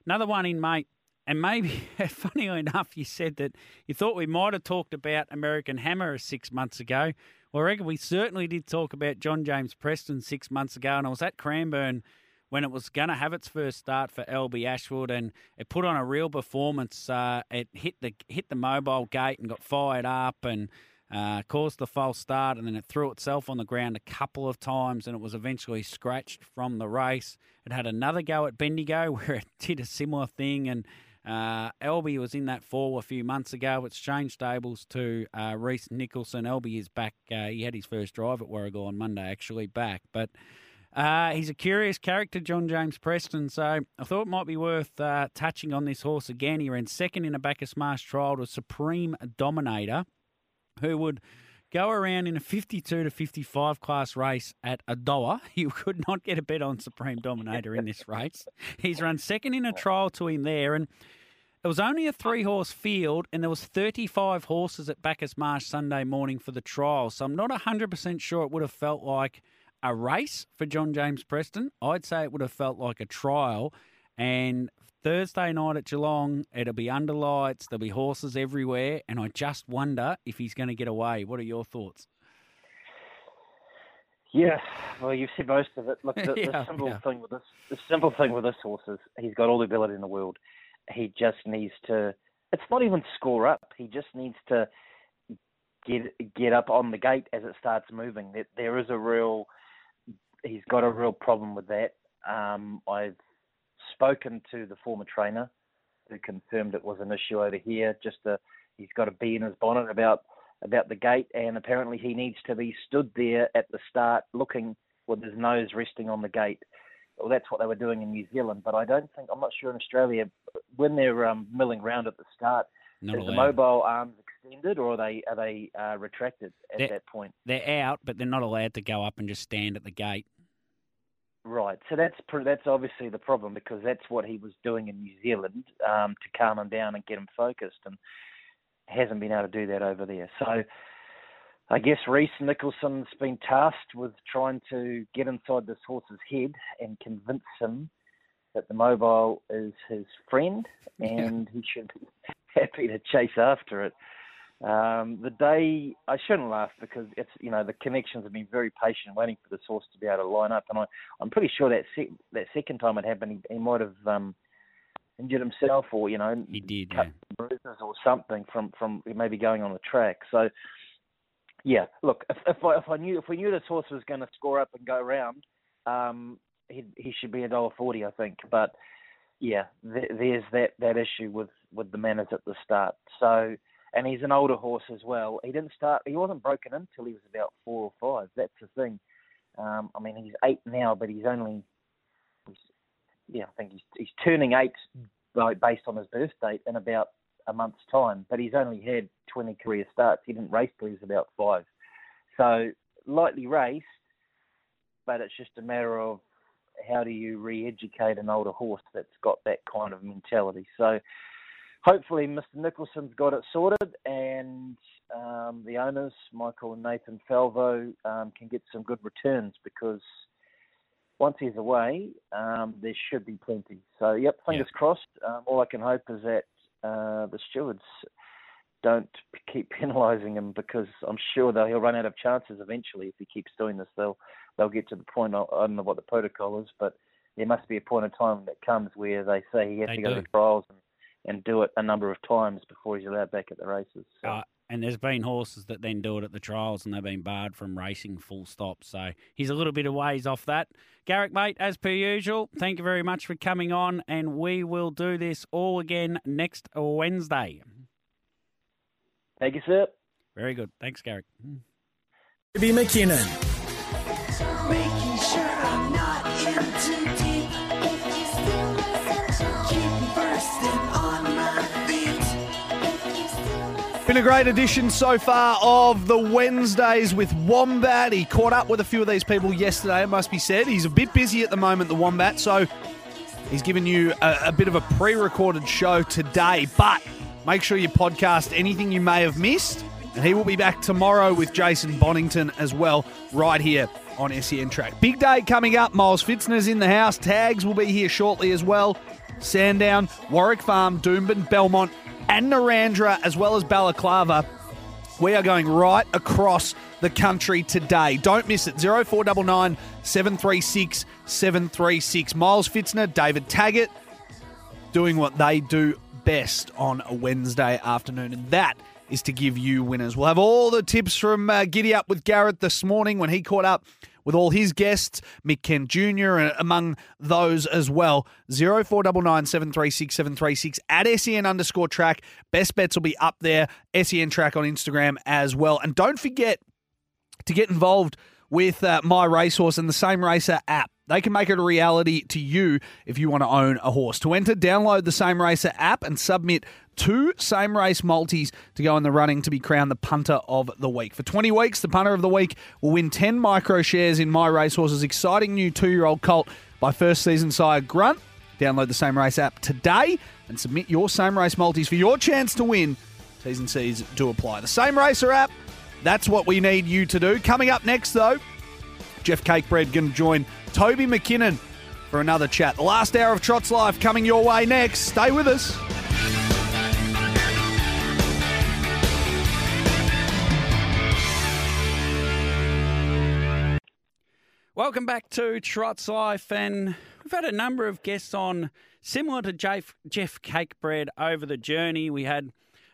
Another one in mate, and maybe funny enough, you said that you thought we might have talked about American Hammer six months ago. Well, I reckon we certainly did talk about John James Preston six months ago, and I was at Cranbourne when it was going to have its first start for LB Ashwood, and it put on a real performance. Uh, it hit the hit the mobile gate and got fired up and. Uh, caused the false start and then it threw itself on the ground a couple of times and it was eventually scratched from the race. It had another go at Bendigo where it did a similar thing and uh, Elby was in that fall a few months ago. It's changed stables to uh, Reese Nicholson. Elby is back. Uh, he had his first drive at Warragul on Monday, actually back, but uh, he's a curious character, John James Preston. So I thought it might be worth uh, touching on this horse again. He ran second in a Bacchus Marsh trial to Supreme Dominator, who would go around in a 52 to 55 class race at Adowa. You could not get a bet on Supreme Dominator in this race. He's run second in a trial to him there, and it was only a three horse field, and there was 35 horses at Bacchus Marsh Sunday morning for the trial. So I'm not 100% sure it would have felt like a race for John James Preston. I'd say it would have felt like a trial. And Thursday night at Geelong, it'll be under lights, there'll be horses everywhere, and I just wonder if he's going to get away. What are your thoughts? Yeah, well, you've said most of it. Look, the, yeah, the simple yeah. thing with this, the simple thing with this horse is he's got all the ability in the world. He just needs to. It's not even score up. He just needs to get get up on the gate as it starts moving. There, there is a real he's got a real problem with that. Um, I've spoken to the former trainer who confirmed it was an issue over here. Just a, he's got a bee in his bonnet about about the gate, and apparently he needs to be stood there at the start, looking with his nose resting on the gate. Well, that's what they were doing in New Zealand, but I don't think I'm not sure in Australia when they're um, milling around at the start. Not is the mobile arms extended, or are they are they uh, retracted at they're, that point? They're out, but they're not allowed to go up and just stand at the gate. Right. So that's that's obviously the problem because that's what he was doing in New Zealand um, to calm him down and get him focused, and hasn't been able to do that over there. So I guess Reese Nicholson's been tasked with trying to get inside this horse's head and convince him that the mobile is his friend and he should be happy to chase after it. Um, the day I shouldn't laugh because it's you know the connections have been very patient, waiting for the source to be able to line up, and I I'm pretty sure that sec- that second time it happened, he, he might have um, injured himself or you know he did cut yeah. bruises or something from from maybe going on the track. So yeah, look if if I, if I knew if we knew this horse was going to score up and go around, um, he he should be a dollar forty I think, but yeah, th- there's that that issue with with the manners at the start. So and he's an older horse as well. He didn't start. He wasn't broken until he was about four or five. That's the thing. Um, I mean, he's eight now, but he's only, he's, yeah, I think he's he's turning eight based on his birth date in about a month's time. But he's only had 20 career starts. He didn't race till he was about five. So lightly raced, but it's just a matter of how do you re-educate an older horse that's got that kind of mentality. So hopefully Mr. Nicholson's got it sorted, and um, the owners, Michael and Nathan Falvo, um, can get some good returns because once he's away, um, there should be plenty. So, yep, fingers yeah. crossed. Um, all I can hope is that uh, the stewards don't keep penalising him because I'm sure that he'll run out of chances eventually if he keeps doing this. They'll they'll get to the point. I don't know what the protocol is, but there must be a point in time that comes where they say he has they to go do. to trials and, and do it a number of times before he's allowed back at the races. So. Uh, and there's been horses that then do it at the trials and they've been barred from racing full stop. So he's a little bit of ways off that. Garrick, mate, as per usual, thank you very much for coming on, and we will do this all again next Wednesday. Thank you, sir. Very good. Thanks, Garrick. Toby McKinnon. Been a great edition so far of the Wednesdays with Wombat. He caught up with a few of these people yesterday, it must be said. He's a bit busy at the moment, the Wombat, so he's given you a, a bit of a pre recorded show today. But make sure you podcast anything you may have missed. And he will be back tomorrow with Jason Bonnington as well, right here on SEN Track. Big day coming up. Miles Fitzner's in the house. Tags will be here shortly as well. Sandown, Warwick Farm, Doomben, Belmont, and Narrandera, as well as Balaclava. We are going right across the country today. Don't miss it. 0499 736 736. Miles Fitzner, David Taggart, doing what they do best on a Wednesday afternoon, and that is to give you winners. We'll have all the tips from uh, Giddy Up with Garrett this morning when he caught up with all his guests, Mick Kent Jr., and among those as well. 0499 736 736 at SEN underscore track. Best bets will be up there. SEN track on Instagram as well. And don't forget to get involved with uh, My Racehorse and the Same Racer app. They can make it a reality to you if you want to own a horse. To enter, download the Same Racer app and submit two same race multis to go in the running to be crowned the punter of the week. For 20 weeks, the punter of the week will win 10 micro shares in My Racehorse's exciting new two year old colt by first season sire Grunt. Download the Same Race app today and submit your same race multis for your chance to win. T's and C's do apply. The Same Racer app, that's what we need you to do. Coming up next, though, Jeff Cakebread going to join Toby McKinnon for another chat. The last hour of Trots Life coming your way next. Stay with us. Welcome back to Trots Life, and we've had a number of guests on similar to Jeff, Jeff Cakebread over the journey. We had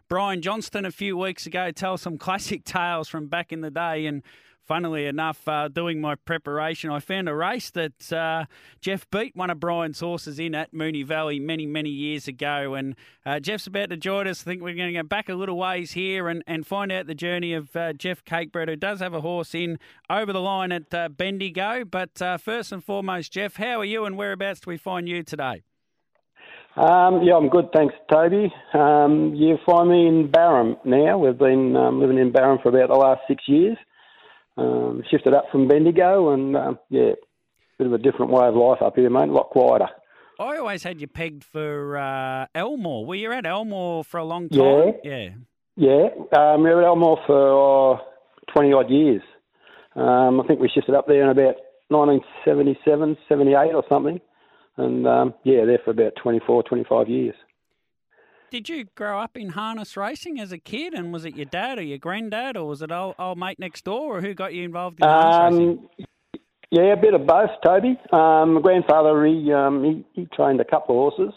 Brian Johnston a few weeks ago tell some classic tales from back in the day, and funnily enough, uh, doing my preparation, I found a race that uh, Jeff beat one of Brian's horses in at Moonee Valley many, many years ago. And uh, Jeff's about to join us. I think we're going to go back a little ways here and, and find out the journey of uh, Jeff Cakebread, who does have a horse in over the line at uh, Bendigo. But uh, first and foremost, Jeff, how are you and whereabouts do we find you today? Um, yeah, I'm good, thanks, Toby. Um, you find me in Barham now. We've been um, living in Barham for about the last six years um, shifted up from Bendigo, and um, yeah, bit of a different way of life up here, mate. A lot quieter. I always had you pegged for uh, Elmore. Were you at Elmore for a long time? Yeah, yeah, yeah. Um, we were at Elmore for uh, twenty odd years. Um, I think we shifted up there in about 1977, 78 or something, and um, yeah, there for about 24, 25 years. Did you grow up in harness racing as a kid, and was it your dad or your granddad, or was it old, old mate next door, or who got you involved in harness um, racing? Yeah, a bit of both, Toby. Um, my grandfather, he, um, he, he trained a couple of horses,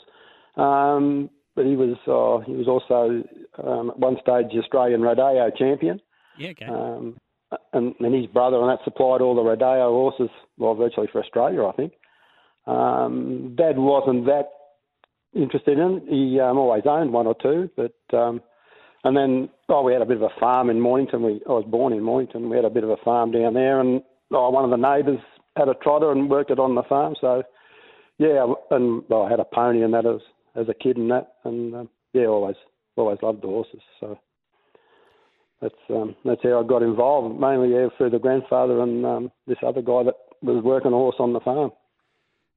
um, but he was uh, he was also um, at one stage Australian rodeo champion. Yeah, okay. Um, and, and his brother, and that supplied all the rodeo horses, well, virtually for Australia, I think. Um, Dad wasn't that interested in. He um, always owned one or two, but um, and then oh, we had a bit of a farm in Mornington. We I was born in Mornington. We had a bit of a farm down there, and oh, one of the neighbours had a trotter and worked it on the farm. So yeah, and well, I had a pony and that as as a kid and that, and um, yeah, always always loved the horses. So that's um, that's how I got involved. Mainly yeah, through the grandfather and um, this other guy that was working a horse on the farm.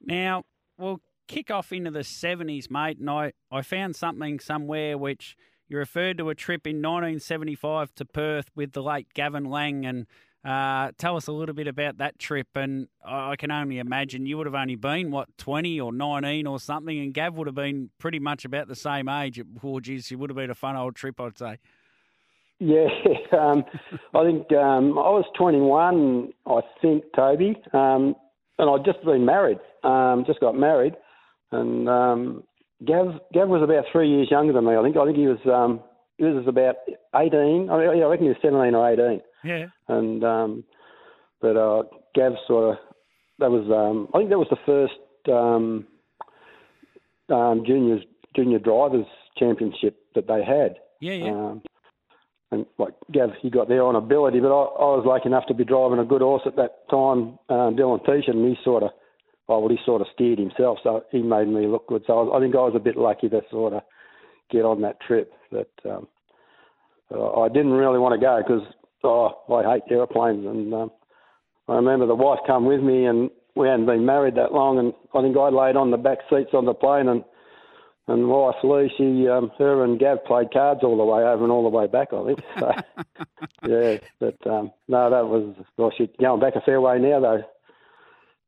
Now, we'll kick off into the 70s, mate, and I, I found something somewhere which you referred to a trip in 1975 to Perth with the late Gavin Lang, and uh, tell us a little bit about that trip. And I can only imagine you would have only been what 20 or 19 or something, and Gav would have been pretty much about the same age. Oh, geez, it would have been a fun old trip, I'd say. Yeah, um, I think um, I was 21, I think, Toby, um, and I'd just been married, um, just got married, and um, Gav Gav was about three years younger than me. I think I think he was um, he was about 18. I, I reckon he was 17 or 18. Yeah. And um, but uh, Gav sort of that was um, I think that was the first um, um, juniors junior drivers championship that they had. Yeah, yeah. Um, and like Gav, he got there on ability, but I, I was lucky enough to be driving a good horse at that time, um, Dylan Tishan, and he sort of, oh, well, he sort of steered himself, so he made me look good. So I, was, I think I was a bit lucky to sort of get on that trip. But um, uh, I didn't really want to go because oh, I hate aeroplanes, and um, I remember the wife come with me, and we hadn't been married that long, and I think I laid on the back seats on the plane, and and wife Lee, she, um, her and Gav played cards all the way over and all the way back. I think. So, yeah, but um, no, that was well, she's going back a fair way now though.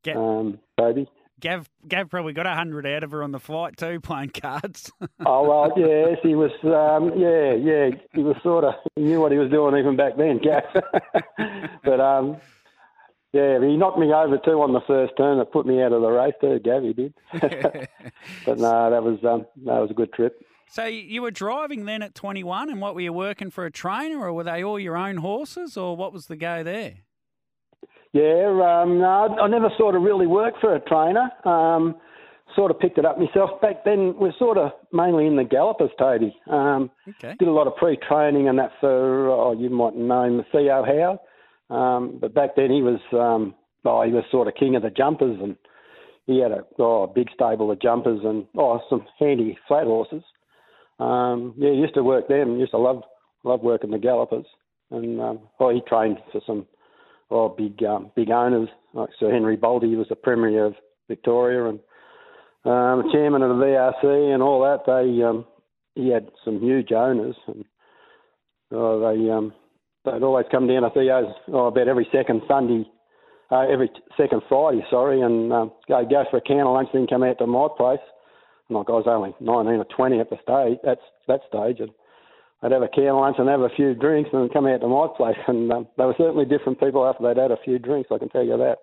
Gav, Um, Toby. Gav, Gav probably got a hundred out of her on the flight too, playing cards. Oh well, yes, he was. Um, yeah, yeah, he was sort of. He knew what he was doing even back then, Gav. but um, yeah, he knocked me over too on the first turn. That put me out of the race too, Gav. He did. but no, that was um, that was a good trip. so you were driving then at 21, and what were you working for a trainer, or were they all your own horses, or what was the go there? Yeah, um, no, I never sort of really worked for a trainer. Um, sort of picked it up myself. Back then, we're sort of mainly in the gallopers, Toby. Um, Okay. did a lot of pre-training and that for, oh, you might know him, Theo Howe. Um, but back then he was, um, oh, he was sort of king of the jumpers and he had a, oh, a big stable of jumpers and, oh, some handy flat horses. Um, yeah, he used to work them. Used to love, love working the gallopers. And, um, oh, he trained for some, oh, big, um, big owners like Sir Henry Bolte. He was the Premier of Victoria and, um, chairman of the VRC and all that. They, um, he had some huge owners, and oh, they, um, they'd always come down to Theo's oh, about every second Sunday, uh, every second Friday, sorry, and um, go go for a can of lunch, then come out to my place. And like I was only 19 or 20 at the stage, at that stage, and I'd have a can lunch and have a few drinks, and come out to my place. And um, they were certainly different people after they'd had a few drinks. I can tell you that.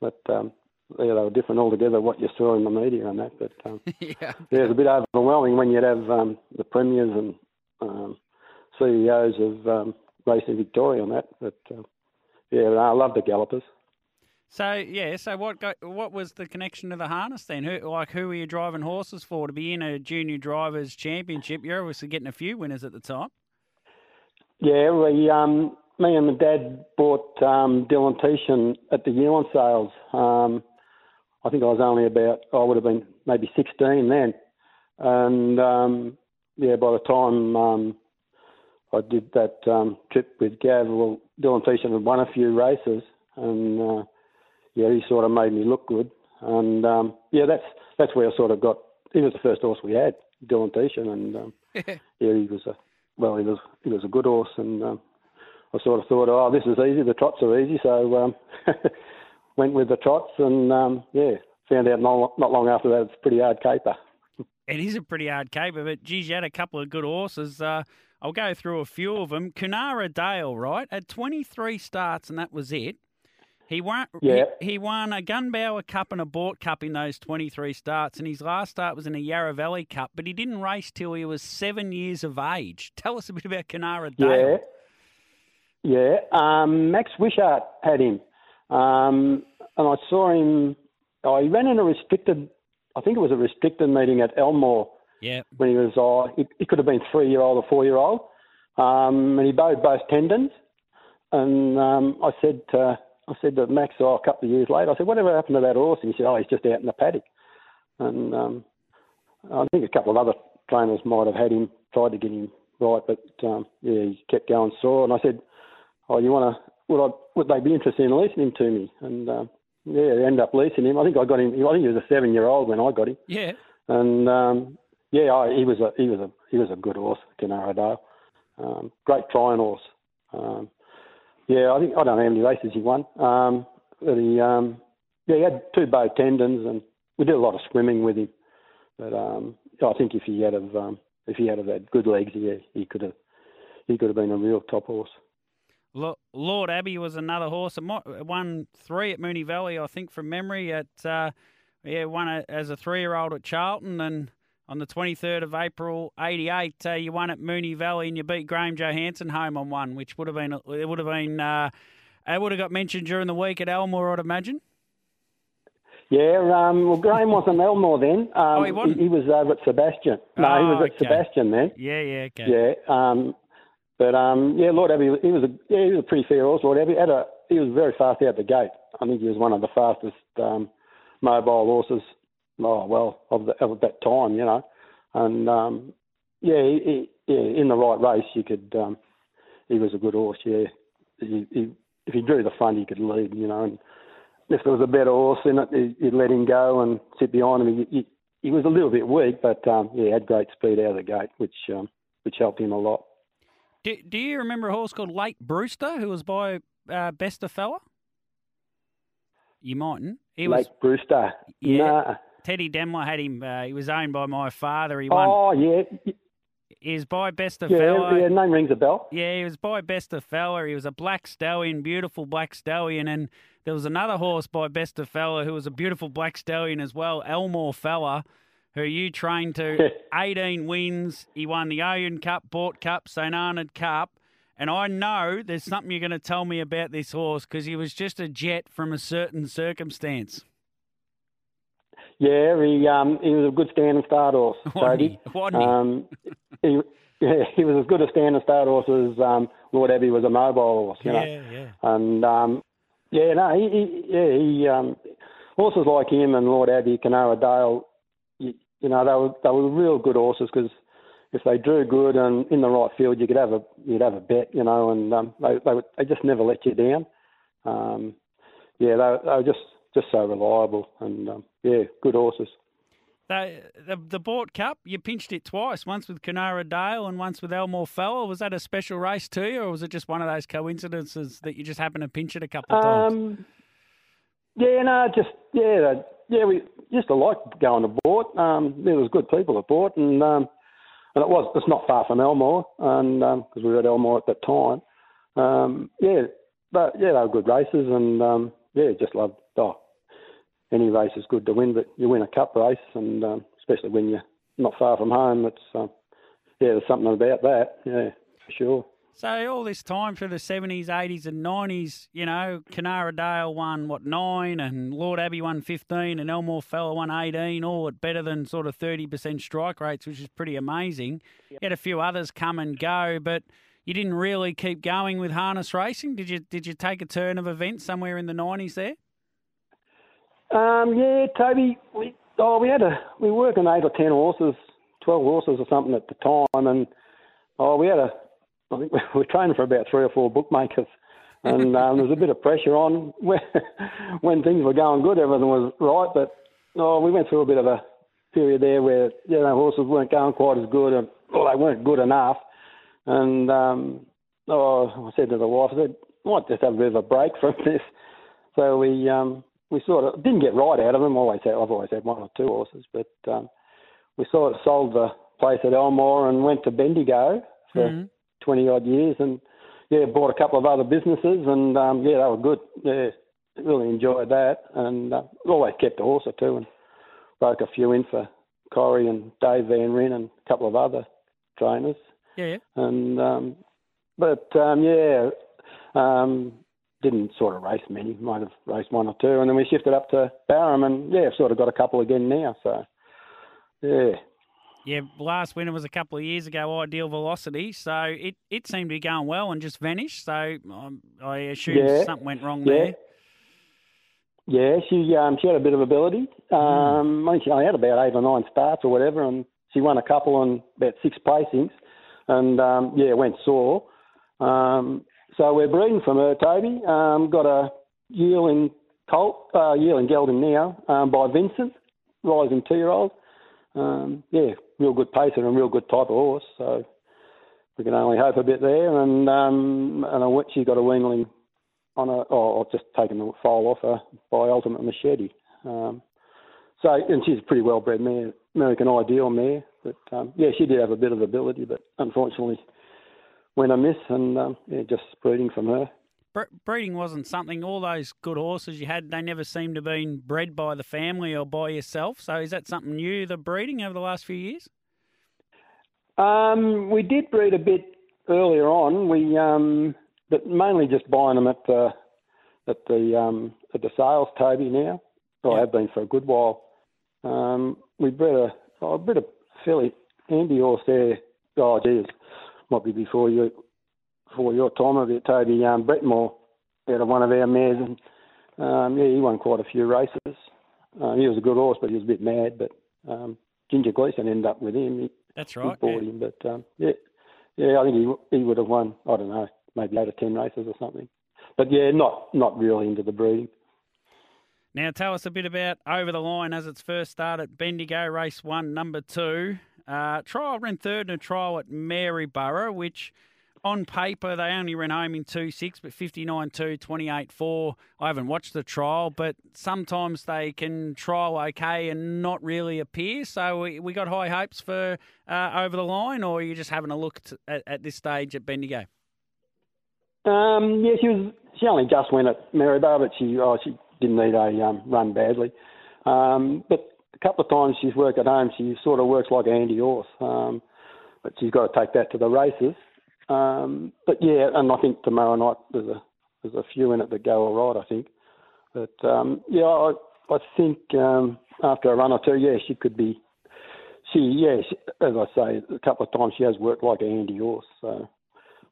But um, yeah, they were different altogether. What you saw in the media and that, but um, yeah. yeah, it was a bit overwhelming when you'd have um, the premiers and um, CEOs of um, Racing Victoria and that. But uh, yeah, I love the gallopers. So yeah, so what what was the connection to the harness then? Who like who were you driving horses for to be in a junior drivers championship? You're obviously getting a few winners at the time. Yeah, we, um, me and my dad bought um, Dylan Tishan at the Ewan sales. Um, I think I was only about, I would have been maybe 16 then. And um, yeah, by the time um, I did that um, trip with Gav, well, Dylan Tishan had won a few races, and uh, yeah, he sort of made me look good. And um, yeah, that's that's where I sort of got. He was the first horse we had, Dylan Tishan, and um, yeah, he was a well, he was he was a good horse, and um, I sort of thought, oh, this is easy. The trots are easy, so um, went with the trots, and um, yeah, found out not, not long after that it's a pretty hard caper. It is a pretty hard caper, but geez, you had a couple of good horses. Uh, I'll go through a few of them. Kunara Dale, right, had 23 starts, and that was it. He won. Yeah. He, he won a Gunbower Cup and a Boort Cup in those 23 starts, and his last start was in a Yarra Valley Cup. But he didn't race till he was seven years of age. Tell us a bit about Kunara Dale. Yeah, yeah. Um, Max Wishart had him, um, and I saw him. Oh, he ran in a restricted. I think it was a restricted meeting at Elmore Yeah. when he was. Uh, he, he could have been three year old or four year old, um, and he bowed both tendons. And um, I said, uh, I said to Max oh, a couple of years later, I said, whatever happened to that horse? And he said, oh, he's just out in the paddock. And um, I think a couple of other trainers might have had him, tried to get him right, but um, yeah, he kept going sore. And I said, oh, you want to? Would I? Would they be interested in leasing him to me? And um, yeah, they ended up leasing him. I think I got him. I think he was a seven-year-old when I got him. Yeah. And um, yeah, I, he was a he was a he was a good horse, Canaradale. Um, great trying horse. Um, yeah, I think I don't know how many races he won. Um, but he um, yeah, he had two bow tendons, and we did a lot of swimming with him. But um, I think if he had have um, if he had have had good legs, yeah, he could have he could have been a real top horse. Lord Abbey was another horse. It won three at Moonee Valley, I think, from memory. At uh, yeah, won as a three-year-old at Charlton, and on the 23rd of April '88, uh, you won at Moonee Valley, and you beat Graham Johansson home on one, which would have been it would have been uh, it would have got mentioned during the week at Elmore, I'd imagine. Yeah, um, well, Graham wasn't Elmore then. Um, Oh, he wasn't? He, was over at Sebastian. No, he Oh, was at okay. Sebastian then. Yeah, yeah, okay. Yeah, um, but um, yeah, Lord Abbey, he was a yeah, he was a pretty fair horse. Lord Abbey had a he was very fast out the gate. I think he was one of the fastest um, mobile horses. Oh well, of, the, of that time, you know, and um, yeah, he, he, yeah, in the right race, you could. Um, he was a good horse. Yeah, he, he, if he drew the front, he could lead. You know, and if there was a better horse in it, you'd let him go and sit behind him. He, he, he was a little bit weak, but um, yeah, he had great speed out of the gate, which um, which helped him a lot. Do, do you remember a horse called Lake Brewster who was by uh, Bester Fella? You mightn't. He was Lake Brewster. Yeah. Nah. Teddy Demler had him. Uh, he was owned by my father. He won. Oh yeah, He was by Bester yeah, Fella. yeah. Name rings a bell. Yeah, he was by Bester Fella. He was a black stallion, beautiful black stallion, and there was another horse by Bester Fella who was a beautiful black stallion as well, Elmore Fella, who you trained to 18 wins. He won the Owen Cup, Boort Cup, St Arnaud Cup. And I know there's something you're going to tell me about this horse because he was just a jet from a certain circumstance. Yeah, he um he was a good stand and start horse. Wasn't he? Um, he yeah, he was as good a stand and start horse as um, Lord Abbey was a mobile horse. You know. Yeah, yeah. And um, yeah, no, he, he yeah he um, horses like him and Lord Abbey, Canara Dale, you, you know, they were they were real good horses because if they drew good and in the right field, you could have a you'd have a bet, you know, and um, they they would, they just never let you down. Um, yeah, they, they were just just so reliable and um, yeah, good horses. The, the the Boort Cup, you pinched it twice, once with Canara Dale and once with Elmore Fella. Was that a special race to you, or was it just one of those coincidences that you just happened to pinch it a couple of times? Um, yeah, no, just yeah, yeah. We used to like going to Boort. Um, there was good people at Boort, and um, and it was it's not far from Elmore, and because we were at Elmore at that time. Um, yeah, but yeah, they were good races, and um, yeah, just loved. Oh, any race is good to win, but you win a cup race, and um, especially when you're not far from home, it's um, yeah, there's something about that. Yeah, for sure. So all this time through the seventies, eighties, and nineties, you know, Canara Dale won what nine, and Lord Abbey won fifteen, and Elmore Fella won eighteen, all at better than sort of thirty percent strike rates, which is pretty amazing. You had a few others come and go, but you didn't really keep going with harness racing. Did you? Did you take a turn of events somewhere in the nineties there? Um, yeah, Toby. We oh, we had a we were working eight or ten horses, twelve horses or something at the time, and oh, we had a. I think we were training for about three or four bookmakers, and um, there was a bit of pressure on when when things were going good, everything was right, but oh, we went through a bit of a period there where you know horses weren't going quite as good, and well, they weren't good enough, and um, oh, I said to the wife, I said, I might just have a bit of a break from this. So we um, we sort of didn't get right out of them. Always had, I've always had one or two horses, but um, we sort of sold the place at Elmore and went to Bendigo for Mhm. twenty odd years, and yeah, bought a couple of other businesses, and um, yeah, they were good. Yeah, really enjoyed that, and uh, always kept a horse or two, and broke a few in for Corey and Dave Van Ryn and a couple of other trainers Yeah, yeah. and um, but um, yeah, um, didn't sort of race many. Might have raced one or two, and then we shifted up to Barham, and yeah, sort of got a couple again now. So yeah, Yeah, last winter was a couple of years ago, Ideal Velocity. So it, it seemed to be going well and just vanished. So um, I assume Yeah, something went wrong yeah. there. Yeah, she um, she had a bit of ability. Um, I think she only had about eight or nine starts or whatever, and she won a couple and about six placings, and um, yeah, went sore. Um, so we're breeding from her, Toby. Um, got a yearling colt, uh, yearling gelding now um, by Vincent, rising two-year-old. um, yeah, real good pacer and real good type of horse. So we can only hope a bit there. And um, and I, she got a weanling on a, or oh, just taken the foal off her by Ultimate Machete. Um, so and she's a pretty well bred mare, American Ideal mare. But um, yeah, she did have a bit of ability, but unfortunately went amiss, and um, yeah, just breeding from her. breeding wasn't something. All those good horses you had, they never seemed to have been bred by the family or by yourself. So is that something new, the breeding over the last few years? Um, we did breed a bit earlier on. We, um, but mainly just buying them at the at the um, at the sales, Toby. Now, I have been for a good while. Um, we bred a, oh, bred a fairly handy horse there. Oh, geez, might be before you before your time of it, Toby. Um, Moore out of one of our mares, and um, yeah, he won quite a few races. Um, he was a good horse, but he was a bit mad. But um, Ginger Gleeson ended up with him. He, That's right. He bought yeah. him, but um, yeah, yeah, I think he he would have won. I don't know, maybe eight or ten races or something. But yeah, not not really into the breeding. Now, tell us a bit about Over the Line as it's first start at Bendigo Race 1, number 2. Uh, trial ran third in a trial at Maryborough, which on paper they only ran home in 2 6, but 59 2, 28 4. I haven't watched the trial, but sometimes they can trial okay and not really appear. So we, we got high hopes for uh, Over the Line, or are you just having a look at, at this stage at Bendigo? Um, yeah, she was. She only just went at Maryborough, but she oh, she didn't need a um, run badly. Um, but couple of times she's worked at home, she sort of works like Andy horse. Um, but she's got to take that to the races. Um, but yeah, and I think tomorrow night there's a there's a few in it that go all right. I think. But um, yeah, I I think um, after a run or two, yeah, she could be. She yeah, she, as I say, a couple of times she has worked like Andy horse. So,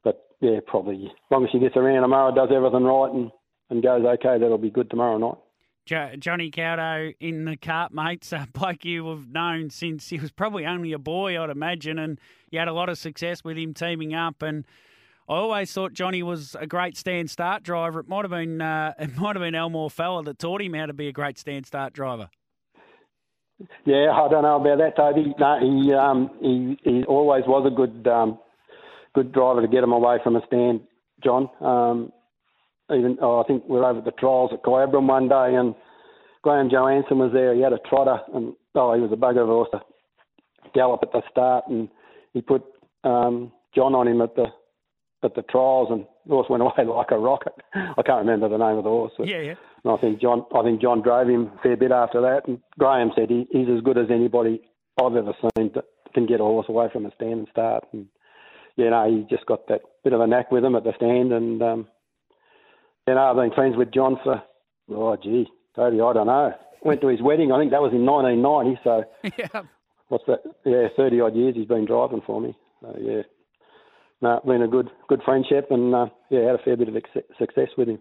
but yeah, probably as long as she gets around tomorrow, does everything right, and and goes, okay, that'll be good tomorrow night. Jo- Johnny Caudo in the cart, mates. A bloke you have known since he was probably only a boy, I'd imagine, and you had a lot of success with him teaming up. And I always thought Johnny was a great stand start driver. It might have been uh, it might have been Elmore Fella that taught him how to be a great stand start driver. Yeah, I don't know about that, Toby. No, he um, he he always was a good um, good driver to get him away from a stand, John. Um, even oh, I think we were over at the trials at Kyabram one day, and Graham Johansson was there. He had a trotter, and oh, he was a bugger of a horse to gallop at the start, and he put um, John on him at the at the trials, and the horse went away like a rocket. I can't remember the name of the horse. Yeah, yeah. And I think John, I think John drove him a fair bit after that, and Graham said he, he's as good as anybody I've ever seen that can get a horse away from a stand and start. And yeah, no, he just got that bit of a knack with him at the stand, and um, you know, I've been friends with John for, oh, gee, Toby, I don't know. Went to his wedding, I think that was in 1990, so. yeah. What's that? Yeah, 30 odd years he's been driving for me. So, yeah. No, been a good good friendship and, uh, yeah, had a fair bit of success with him.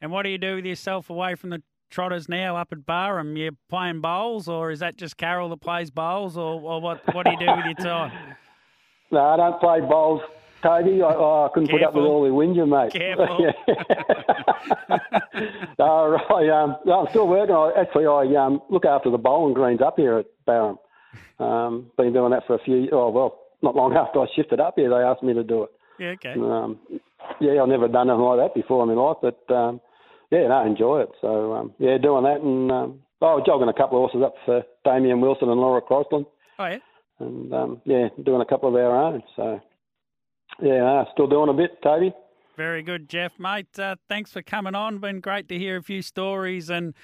And what do you do with yourself away from the trotters now up at Barham? You playing bowls, or is that just Carol that plays bowls, or, or what, what do you do with your time? no, I don't play bowls Toby. I, oh, I couldn't Careful. put up with all the whinging, mate. Careful. no, right, um, I'm still working. I, actually, I um, look after the bowling greens up here at Barham. Um, been doing that for a few. Oh well, not long after I shifted up here, they asked me to do it. Yeah, okay. Um, yeah, I've never done anything like that before in my life, but um, yeah, no, I enjoy it. So um, yeah, doing that and um, oh, jogging a couple of horses up for Damien Wilson and Laura Crosland. Oh yeah. And um, yeah, doing a couple of our own. So yeah, still doing a bit, Toby. Very good, Jeff, mate. Uh, thanks for coming on. Been great to hear a few stories, and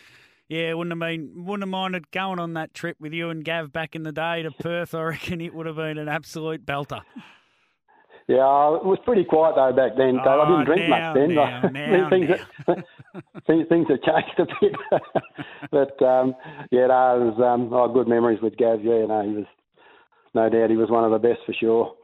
yeah, wouldn't have been wouldn't have minded going on that trip with you and Gav back in the day to Perth. I reckon it would have been an absolute belter. Yeah, it was pretty quiet though back then. So oh, I didn't drink now, much then. Now, now, things, now. things, things have changed a bit, but um, yeah, no, it was um, oh, good memories with Gav. Yeah, no, he was no doubt he was one of the best for sure.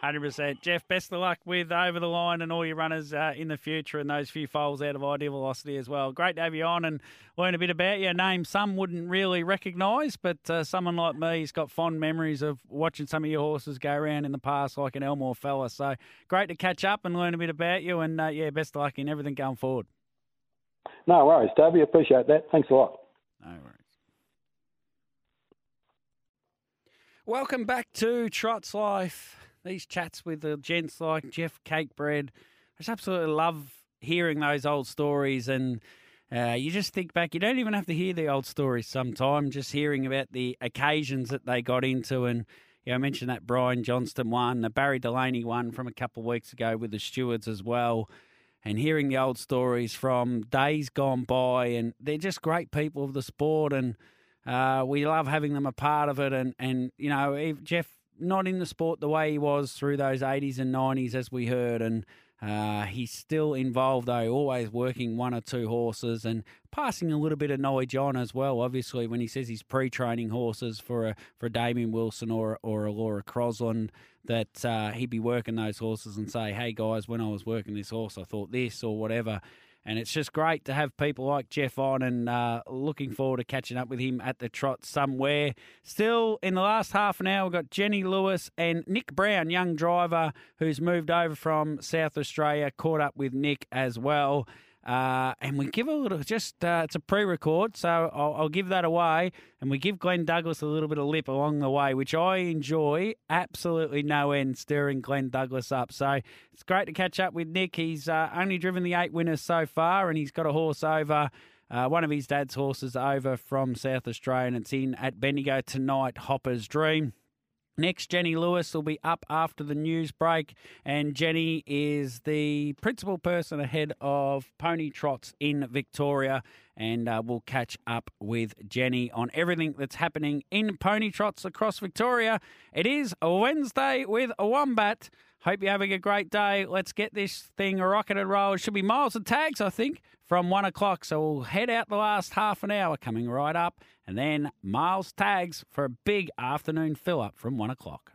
Hundred percent, Jeff. Best of luck with over the line and all your runners uh, in the future, and those few foals out of ideal velocity as well. Great to have you on and learn a bit about your Name some wouldn't really recognise, but uh, someone like me has got fond memories of watching some of your horses go around in the past, like an Elmore fella. So great to catch up and learn a bit about you, and uh, yeah, best of luck in everything going forward. No worries, Toby. Appreciate that. Thanks a lot. No worries. Welcome back to Trots Life. These chats with the gents like Jeff Cakebread. I just absolutely love hearing those old stories and uh, you just think back, you don't even have to hear the old stories sometimes, just hearing about the occasions that they got into. And yeah, I mentioned that Brian Johnston one, the Barry Delaney one from a couple of weeks ago with the stewards as well. And hearing the old stories from days gone by, and they're just great people of the sport, and uh, we love having them a part of it. And, and you know, Jeff not in the sport the way he was through those 80s and 90s, as we heard, and uh, he's still involved, though, always working one or two horses and passing a little bit of knowledge on as well. Obviously, when he says he's pre-training horses for a for Damien Wilson or or a Laura Crosland, that uh, he'd be working those horses and say, "Hey guys, when I was working this horse, I thought this or whatever." And it's just great to have people like Jeff on and uh, looking forward to catching up with him at the trot somewhere. Still, in the last half an hour, we've got Jenny Lewis and Nick Brown, young driver who's moved over from South Australia, caught up with Nick as well. Uh, and we give a little, just uh, it's a pre-record, so I'll, I'll, give that away, and we give Glenn Douglas a little bit of lip along the way, which I enjoy absolutely no end, stirring Glenn Douglas up. So it's great to catch up with Nick. He's uh, only driven the eight winners so far, and he's got a horse over. Uh, one of his dad's horses over from South Australia, and it's in at Bendigo tonight. Hopper's Dream. Next, Jenny Lewis will be up after the news break, and Jenny is the principal person ahead of Pony Trots in Victoria, and uh, we'll catch up with Jenny on everything that's happening in Pony Trots across Victoria. It is a Wednesday with a Wombat. Hope you're having a great day. Let's get this thing rocking and roll. It should be miles of tags, I think, from one o'clock. So we'll head out the last half an hour coming right up, and then miles tags for a big afternoon fill up from one o'clock.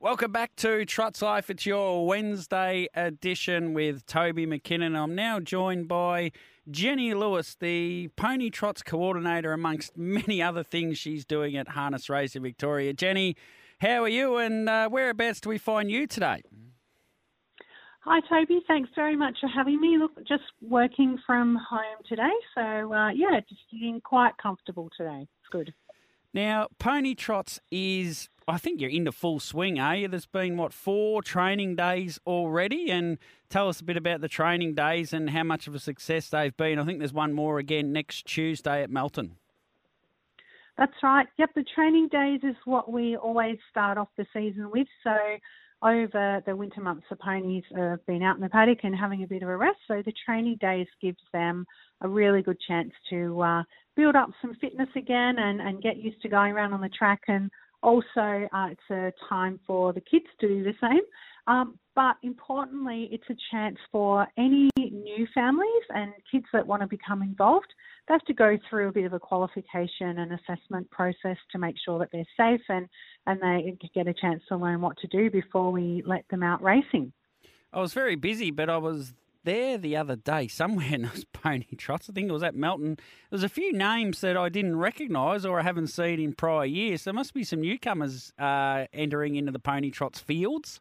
Welcome back to Trots Life. It's your Wednesday edition with Toby McKinnon. I'm now joined by Jenny Lewis, the Pony Trots coordinator, amongst many other things she's doing at Harness Racing Victoria. Jenny, how are you and uh, whereabouts do we find you today? Hi, Toby. Thanks very much for having me. Look, just working from home today. So, uh, yeah, just feeling quite comfortable today. It's good. Now, Pony Trots is, I think you're into full swing, are you? There's been, what, four training days already? And tell us a bit about the training days and how much of a success they've been. I think there's one more again next Tuesday at Melton. That's right. Yep, the training days is what we always start off the season with. So over the winter months, the ponies have been out in the paddock and having a bit of a rest. So the training days gives them a really good chance to uh, build up some fitness again and, and get used to going around on the track. And also, uh, it's a time for the kids to do the same. Um, but importantly, it's a chance for any new families and kids that want to become involved. They have to go through a bit of a qualification and assessment process to make sure that they're safe and, and they get a chance to learn what to do before we let them out racing. I was very busy, but I was there the other day somewhere in those pony trots. I think it was at Melton. There's a few names that I didn't recognise or I haven't seen in prior years. There must be some newcomers uh, entering into the pony trots fields.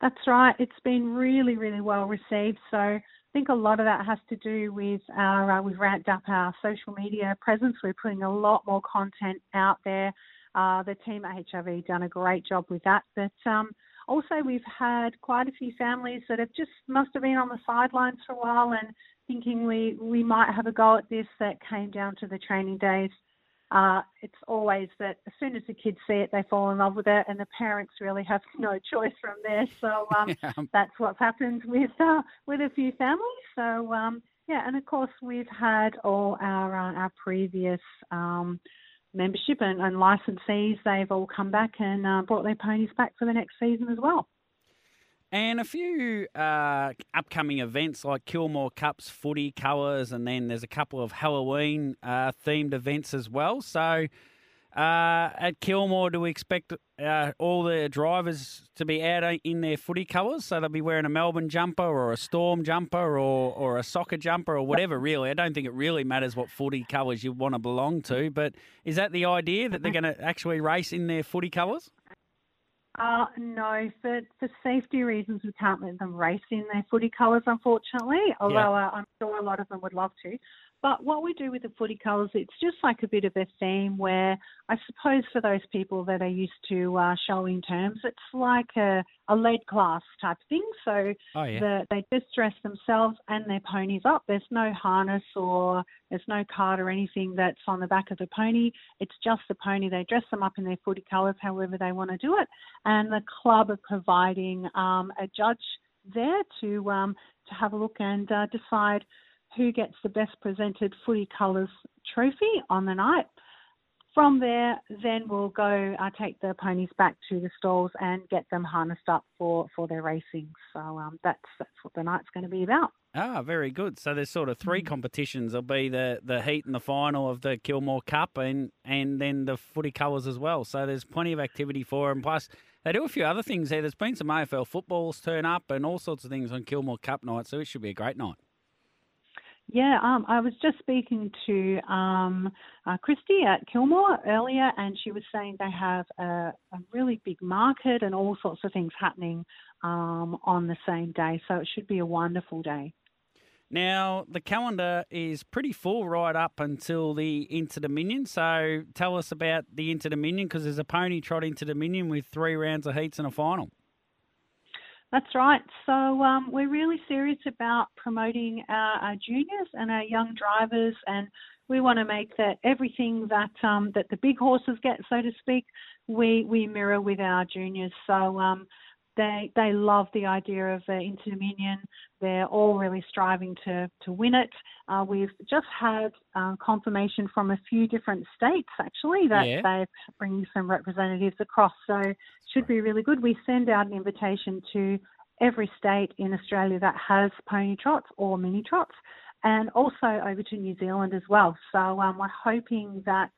That's right. It's been really, really well received. So I think a lot of that has to do with our, uh, we've ramped up our social media presence. We're putting a lot more content out there. Uh, the team at HRV done a great job with that. But um, also, we've had quite a few families that have just must have been on the sidelines for a while and thinking we, we might have a go at this that came down to the training days uh, it's always that as soon as the kids see it, they fall in love with it, and the parents really have no choice from there. So um, yeah. that's what's happened with uh, with a few families. So um, yeah, and of course we've had all our uh, our previous um, membership and, and, licensees. They've all come back and uh, brought their ponies back for the next season as well. And a few uh, upcoming events like Kilmore Cups, footy colours, and then there's a couple of Halloween uh, themed events as well. So uh, at Kilmore, do we expect uh, all the drivers to be out in their footy colours? So they'll be wearing a Melbourne jumper or a Storm jumper or, or a soccer jumper or whatever, really. I don't think it really matters what footy colours you want to belong to. But is that the idea that they're going to actually race in their footy colours? Uh, no, for, for safety reasons, we can't let them race in their footy colours, unfortunately, although uh, I'm sure a lot of them would love to. But what we do with the footy colours, it's just like a bit of a theme where I suppose for those people that are used to uh, showing terms, it's like a, a lead class type thing. So Oh, yeah. the, they just dress themselves and their ponies up. There's no harness or there's no card or anything that's on the back of the pony. It's just the pony. They dress them up in their footy colours however they want to do it. And the club are providing um, a judge there to um, to have a look and uh, decide who gets the best presented footy colours trophy on the night. From there, then we'll go uh, take the ponies back to the stalls and get them harnessed up for, for their racing. So um, that's that's what the night's going to be about. Ah, very good. So there's sort of three competitions. There'll be the, the heat and the final of the Kilmore Cup and, and then the footy colours as well. So there's plenty of activity for them. Plus, they do a few other things there. There's been some AFL footballs turn up and all sorts of things on Kilmore Cup night. So it should be a great night. Yeah, um, I was just speaking to um, uh, Christy at Kilmore earlier, and she was saying they have a, a really big market and all sorts of things happening um, on the same day. So it should be a wonderful day. Now, the calendar is pretty full right up until the Inter Dominion. So tell us about the Inter Dominion because there's a pony trot Inter Dominion with three rounds of heats and a final. That's right. So um, we're really serious about promoting our, our juniors and our young drivers, and we want to make that everything that um, that the big horses get, so to speak, we we mirror with our juniors. So um, they they love the idea of the Interdominion. They're all really striving to to win it. Uh, we've just had um, confirmation from a few different states actually that Yeah. they're bringing some representatives across. So should be really good. We send out an invitation to every state in Australia that has pony trots or mini trots, and also over to New Zealand as well. So um, we're hoping that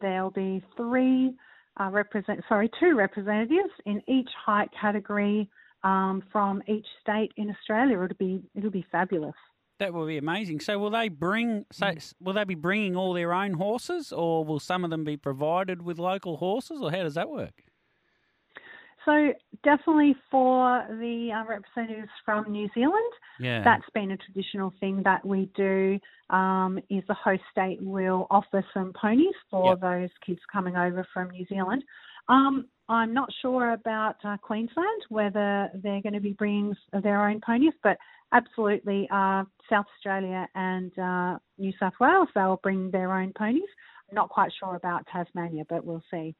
there'll be three uh, represent sorry two representatives in each height category um, from each state in Australia. It'll be it'll be fabulous. That will be amazing. So will they bring? So will they be bringing all their own horses, or will some of them be provided with local horses, or how does that work? So definitely for the uh, representatives from New Zealand, Yeah. that's been a traditional thing that we do. Um, is the host state will offer some ponies for Yep. those kids coming over from New Zealand. Um, I'm not sure about uh, Queensland whether they're going to be bringing their own ponies, but absolutely uh, South Australia and uh, New South Wales they'll bring their own ponies. I'm not quite sure about Tasmania, but we'll see.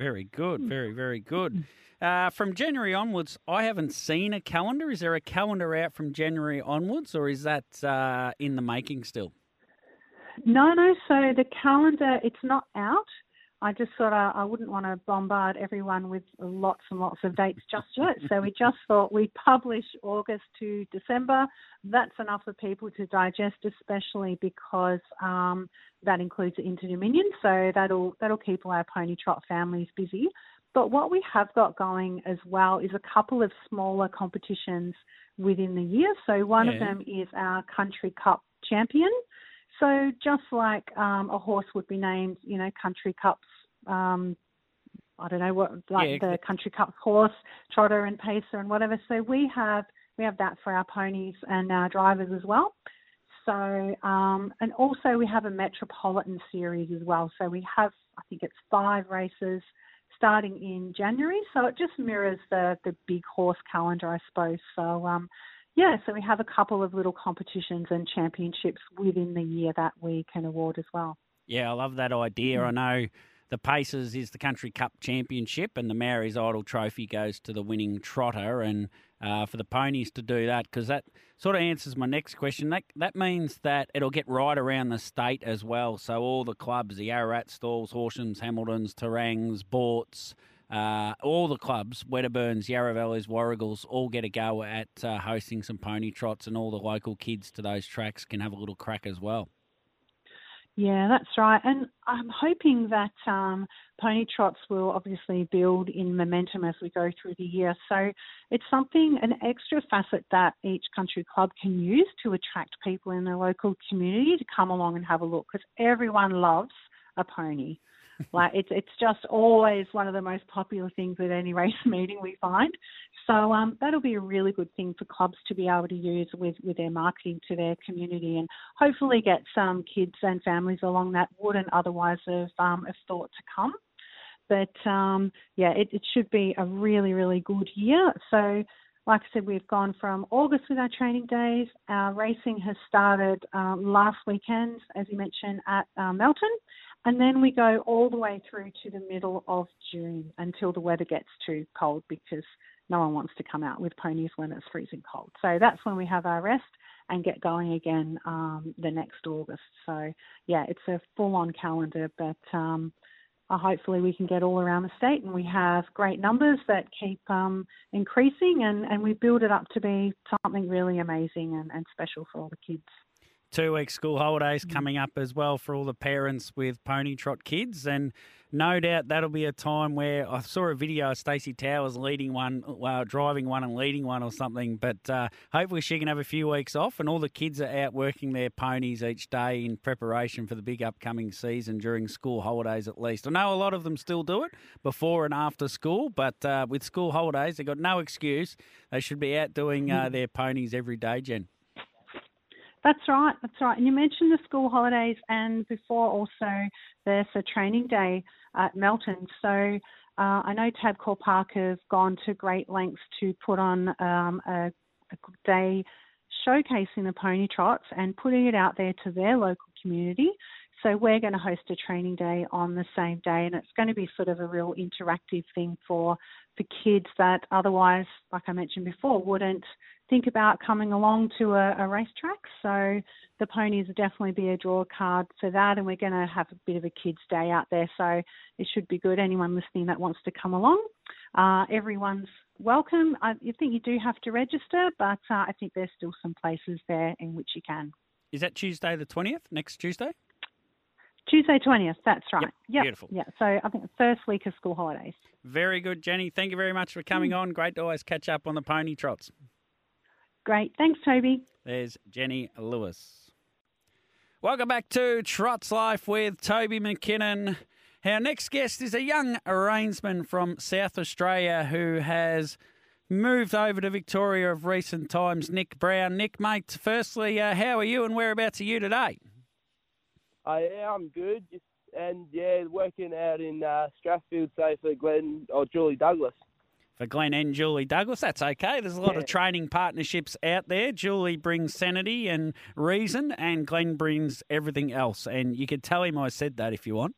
Very good. Very very good. Uh, from January onwards, I haven't seen a calendar. Is there a calendar out from January onwards, or is that uh, in the making still? No, no. So the calendar, it's not out. I just thought I, I wouldn't want to bombard everyone with lots and lots of dates just yet. So we just thought we'd publish August to December. That's enough for people to digest, especially because um, that includes the Interdominion. So that'll that'll keep all our pony trot families busy. But what we have got going as well is a couple of smaller competitions within the year. So one of them is our Country Cup champion. So just like um, a horse would be named, you know, Country Cups. Um, I don't know what like Yeah. the Country Cup horse, trotter and pacer and whatever. So we have we have that for our ponies and our drivers as well. So um, and also we have a Metropolitan series as well. So we have I think it's five races starting in January. So it just mirrors the the big horse calendar, I suppose. So um, yeah, so we have a couple of little competitions and championships within the year that we can award as well. Yeah, I love that idea. I know the Pacers is the Country Cup Championship, and the Maori's Idol Trophy goes to the winning trotter. And uh, for the ponies to do that, because that sort of answers my next question. That that means that it'll get right around the state as well. So all the clubs, the Ararat Stawells, Horshams, Hamiltons, Terangs, Boorts. Uh, all the clubs, Wedderburns, Yarravellas, Warraguls, all get a go at uh, hosting some pony trots, and all the local kids to those tracks can have a little crack as well. Yeah, that's right. And I'm hoping that um, pony trots will obviously build in momentum as we go through the year. So it's something, an extra facet that each country club can use to attract people in the local community to come along and have a look because everyone loves a pony. Like it's it's just always one of the most popular things at any race meeting we find. So um, that'll be a really good thing for clubs to be able to use with, with their marketing to their community and hopefully get some kids and families along that wouldn't otherwise have, um, have thought to come. But um, yeah, it, it should be a really, really good year. So like I said, we've gone from August with our training days. Our racing has started um, last weekend, as you mentioned, at uh, Melton. And then we go all the way through to the middle of June until the weather gets too cold because no one wants to come out with ponies when it's freezing cold. So that's when we have our rest and get going again um, the next August. So yeah, it's a full on calendar, but um, uh, hopefully we can get all around the state and we have great numbers that keep um, increasing and, and we build it up to be something really amazing and, and special for all the kids two week school holidays coming up as well for all the parents with pony trot kids and no doubt that'll be a time where I saw a video of Stacey Towers leading one, well, driving one and leading one or something. But uh, hopefully she can have a few weeks off, and all the kids are out working their ponies each day in preparation for the big upcoming season during school holidays at least. I know a lot of them still do it before and after school, but uh, with school holidays, they've got no excuse. They should be out doing uh, their ponies every day, Jen. That's right, that's right. And you mentioned the school holidays and before also there's a training day at Melton. So uh, I know Tabcorp Park have gone to great lengths to put on um, a, a day showcasing the pony trots and putting it out there to their local community. So we're going to host a training day on the same day, and it's going to be sort of a real interactive thing for for kids that otherwise, like I mentioned before, wouldn't think about coming along to a, a racetrack. So the ponies will definitely be a draw card for that, and we're going to have a bit of a kids' day out there. So it should be good. Anyone listening that wants to come along, uh, everyone's welcome. I think you do have to register, but uh, I think there's still some places there in which you can. Is that Tuesday the twentieth? Next Tuesday? Tuesday 20th, that's right. Yep, yep. Beautiful. Yeah, so I think the first week of school holidays. Very good, Jenny. Thank you very much for coming Mm. on. Great to always catch up on the pony trots. Great. Thanks, Toby. There's Jenny Lewis. Welcome back to Trots Life with Toby McKinnon. Our next guest is a young reinsman from South Australia who has moved over to Victoria of recent times, Nick Brown. Nick, mate, firstly, uh, how are you and whereabouts are you today? I am good, just and yeah, working out in uh, Strathfieldsaye for Glenn or Julie Douglas. For Glenn and Julie Douglas, that's okay. There's a lot Yeah. of training partnerships out there. Julie brings sanity and reason, and Glenn brings everything else. And you could tell him I said that if you want.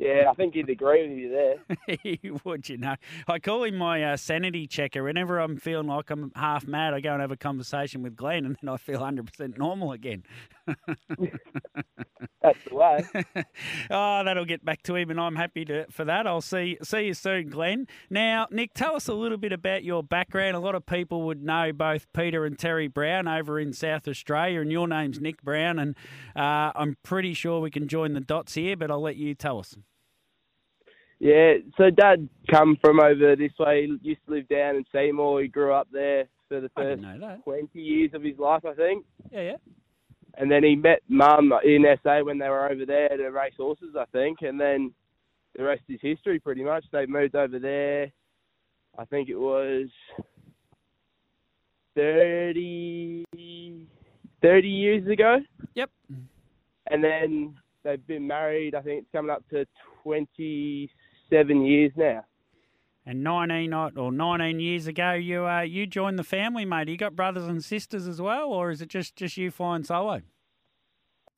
Yeah, I think he'd agree with you there. would, you know. I call him my uh, sanity checker. Whenever I'm feeling like I'm half mad, I go and have a conversation with Glenn, and then I feel 100% normal again. That's the way. oh, that'll get back to him, and I'm happy to, for that. I'll see see you soon, Glenn. Now, Nick, tell us a little bit about your background. A lot of people would know both Peter and Terry Brown over in South Australia, and your name's Nick Brown, and uh, I'm pretty sure we can join the dots here, but I'll let you tell us. Yeah, so Dad come from over this way. He used to live down in Seymour. He grew up there for the first didn't know that. twenty years of his life, I think. Yeah, yeah. And then he met Mum in SA when they were over there to race horses, I think. And then the rest is history, pretty much. They moved over there. I think it was 30, 30 years ago. Yep. And then they've been married. I think it's coming up to twenty-seven years now. And 19 or 19 years ago, you uh, you joined the family, mate. You got brothers and sisters as well, or is it just, just you flying solo?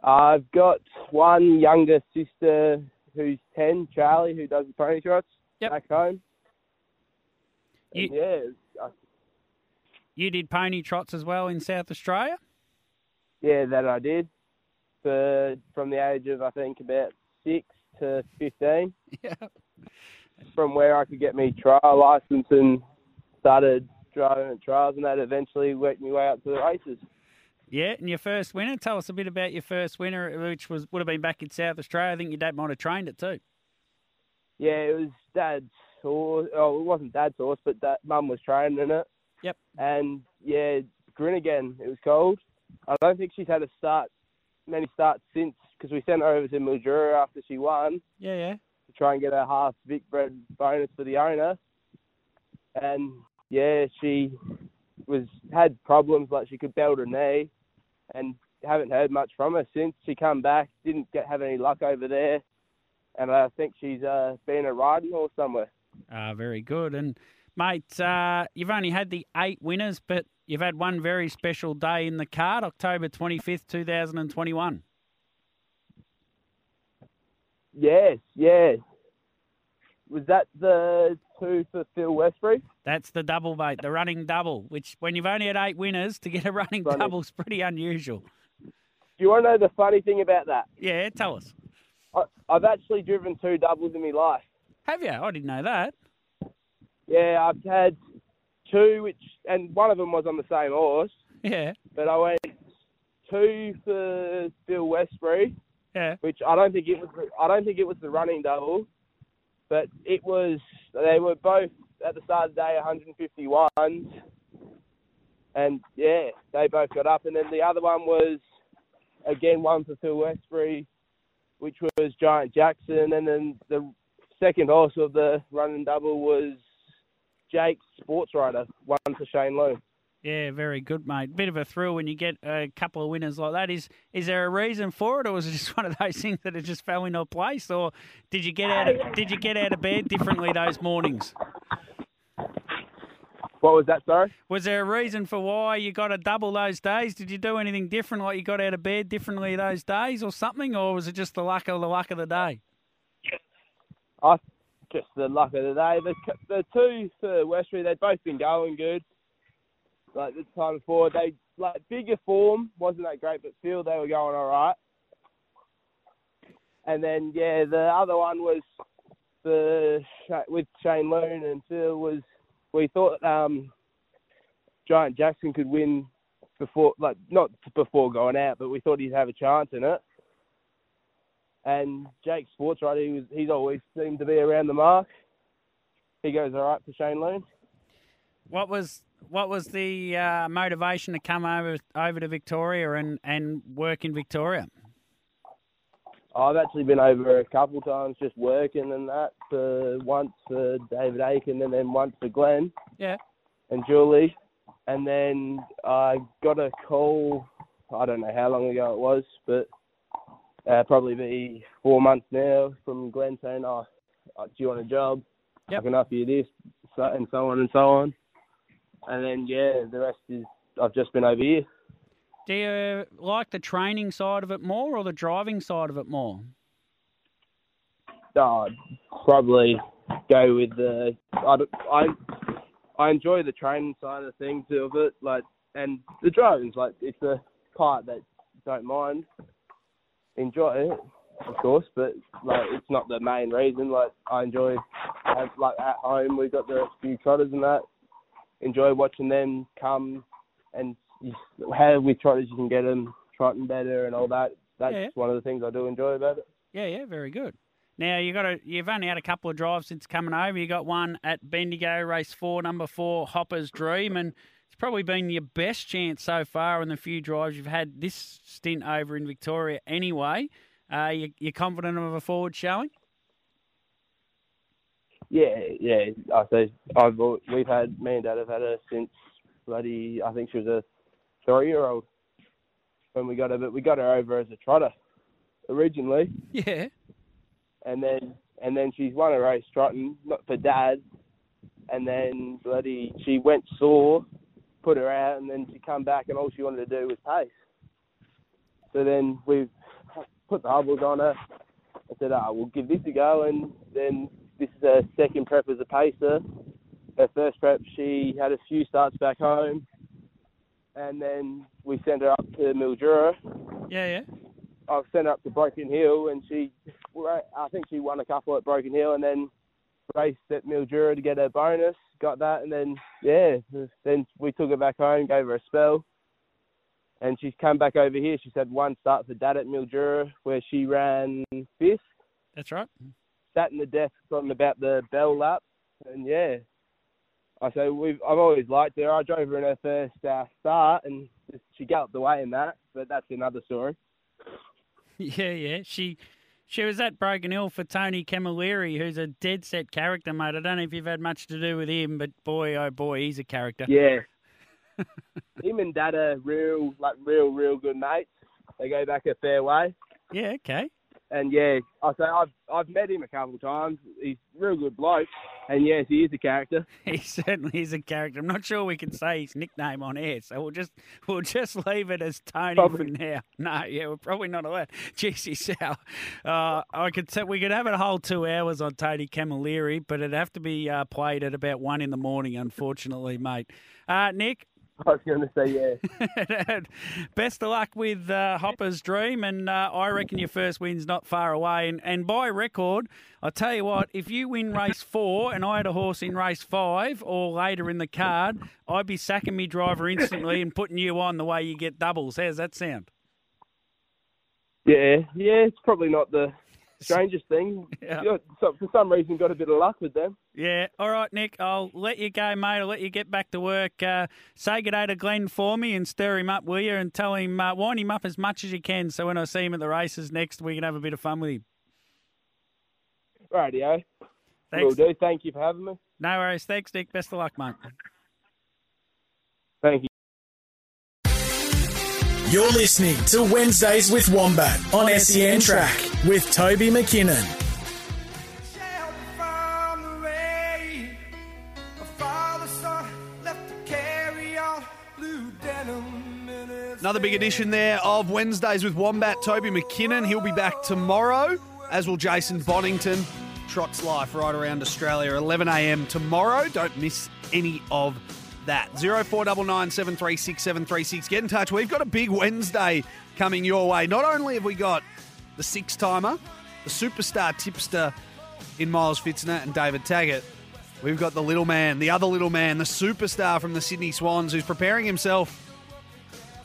I've got one younger sister who's ten, Charlie, who does the pony trots back home. You- yeah, I- You did pony trots as well in South Australia? yeah, that I did for from the age of I think about six to fifteen. Yeah. From where I could get me trial license and started driving at trials, and that eventually worked me way up to the races. Yeah, and your first winner. Tell us a bit about your first winner, which was would have been back in South Australia. I think your dad might have trained it too. Yeah, it was Dad's horse. Oh, it wasn't Dad's horse, but Dad, Mum was training it. Yep. And yeah, Grin again. It was called. I don't think she's had a start, many starts since because we sent her over to Mildura after she won Yeah, yeah. to try and get her half Vic bred bonus for the owner. And yeah, she was had problems like she could belt her knee, and haven't heard much from her since she come back. Didn't get have any luck over there, and I think she's uh, been a riding horse somewhere. Ah, very good. And mate, uh, you've only had the eight winners, but you've had one very special day in the card, October twenty fifth, two thousand and twenty one. Yes, yes. Was that the two for Phil Westbury? That's the double, mate, the running double. Which, when you've only had eight winners, to get a running Running. double is pretty unusual. Do you want to know the funny thing about that? Yeah, tell us. I, I've actually driven two doubles in my life. Have you? I didn't know that. Yeah, I've had two, which and one of them was on the same horse. Yeah. But I went two for Phil Westbury. Yeah. Which I don't think it was. I don't think it was the running double, but it was. They were both at the start of the day 151s, and yeah, they both got up. And then the other one was again one for Phil Westbury, which was Giant Jackson, and then the second horse of the running double was Jake Sports writer, one for Shane Lowe. Yeah, very good, mate. Bit of a thrill when you get a couple of winners like that. Is is there a reason for it, or was it just one of those things that it just fell into place, or did you get out of did you get out of bed differently those mornings? What was that, sorry? Was there a reason for why you got a double those days? Did you do anything different, like you got out of bed differently those days, or something, or was it just the luck of the luck of the day? I just the luck of the day. The the two for Westbury, they've both been going good. Like the time before, they like bigger form wasn't that great, but still they were going all right. And then yeah, the other one was the with Shane Loon and Phil was we thought um, Giant Jackson could win before like not before going out, but we thought he'd have a chance in it. And Jake Sports right, he was he's always seemed to be around the mark. He goes all right for Shane Loon. What was what was the uh, motivation to come over over to Victoria and, and work in Victoria? I've actually been over a couple of times just working and that. For once for David Aiken and then once for Glenn Yeah. and Julie. And then I got a call. I don't know how long ago it was, but uh, probably be four months now from Glenn saying, "Oh, uh, do you want a job? I can offer you this," so, and so on and so on. And then yeah, the rest is I've just been over here. Do you like the training side of it more or the driving side of it more? Oh, I'd probably go with the. I, I I enjoy the training side of things of it, like, and the driving's like it's a part that don't mind. Enjoy it, of course, but like it's not the main reason. Like I enjoy, like at home we've got the few trotters and that. Enjoy watching them come and you, how with trotters you can get them trotting better and all that. That's Yeah. one of the things I do enjoy about it. Yeah, yeah, very good. Now you got a, you've only had a couple of drives since coming over. You got one at Bendigo, race four, number four, Hopper's Dream, and it's probably been your best chance so far in the few drives you've had this stint over in Victoria. Anyway, uh, you, you're confident of a forward showing? Yeah, yeah. I say I've we've had me and Dad have had her since bloody I think she was a three year old when we got her, but we got her over as a trotter originally, Yeah. and then and then she's won a race trotting, not for Dad, and then bloody she went sore, put her out, and then she come back, and all she wanted to do was pace. So then we put the hobbles on her. I said, "Ah, we'll give this a go," and then this is her second prep as a pacer. Her first prep, she had a few starts back home, and then we sent her up to Mildura. Yeah, yeah. I've sent her up to Broken Hill, and she, I think she won a couple at Broken Hill, and then raced at Mildura to get her bonus. Got that, and then yeah, then we took her back home, gave her a spell, and she's come back over here. She's had one start for Dad at Mildura, where she ran fifth. That's right. Sat in the death on about the bell lap, and yeah, I say we've I've always liked her. I drove her in her first uh, start, and she galloped away in that, but that's another story. Yeah, yeah. She she was at Broken Hill for Tony Camilleri, who's a dead set character, mate. I don't know if you've had much to do with him, but boy, oh boy, he's a character. Yeah. Him and Dad are real, like real, real good mates. They go back a fair way. Yeah, okay. And yeah, I say I've I've met him a couple of times. He's a real good bloke, and yes, he is a character. He certainly is a character. I'm not sure we can say his nickname on air, so we'll just we'll just leave it as Tony Probably. for now. No, yeah, we're probably not allowed. Jeez, Sal. Uh, I could say we could have a whole two hours on Tony Camilleri, but it'd have to be uh, played at about one in the morning, unfortunately, mate. Uh, Nick, I was going to say yeah. Best of luck with uh, Hopper's Dream, and uh, I reckon your first win's not far away. And, and by record, I tell you what, if you win race four and I had a horse in race five or later in the card, I'd be sacking me driver instantly and putting you on the way you get doubles. How's that sound? Yeah, yeah, it's probably not the strangest thing. Yeah. So for some reason, got a bit of luck with them. Yeah. All right, Nick. I'll let you go, mate. I'll let you get back to work. Uh, say good day to Glenn for me and stir him up, will you? And tell him, uh, wind him up as much as you can so when I see him at the races next, we can have a bit of fun with him. Rightio. Thanks. Will do. Thank you for having me. No worries. Thanks, Nick. Best of luck, mate. Thank you. You're listening to Wednesdays with Wombat on SEN Track with Toby McKinnon. Another big edition there of Wednesdays with Wombat. Toby McKinnon. He'll be back tomorrow, as will Jason Bonington. Trots Life right around Australia, 11 a.m. tomorrow. Don't miss any of that. 0499 736 736. Get in touch. We've got a big Wednesday coming your way. Not only have we got the six timer, the superstar tipster in Miles Fitzner and David Taggart, we've got the little man, the other little man, the superstar from the Sydney Swans, who's preparing himself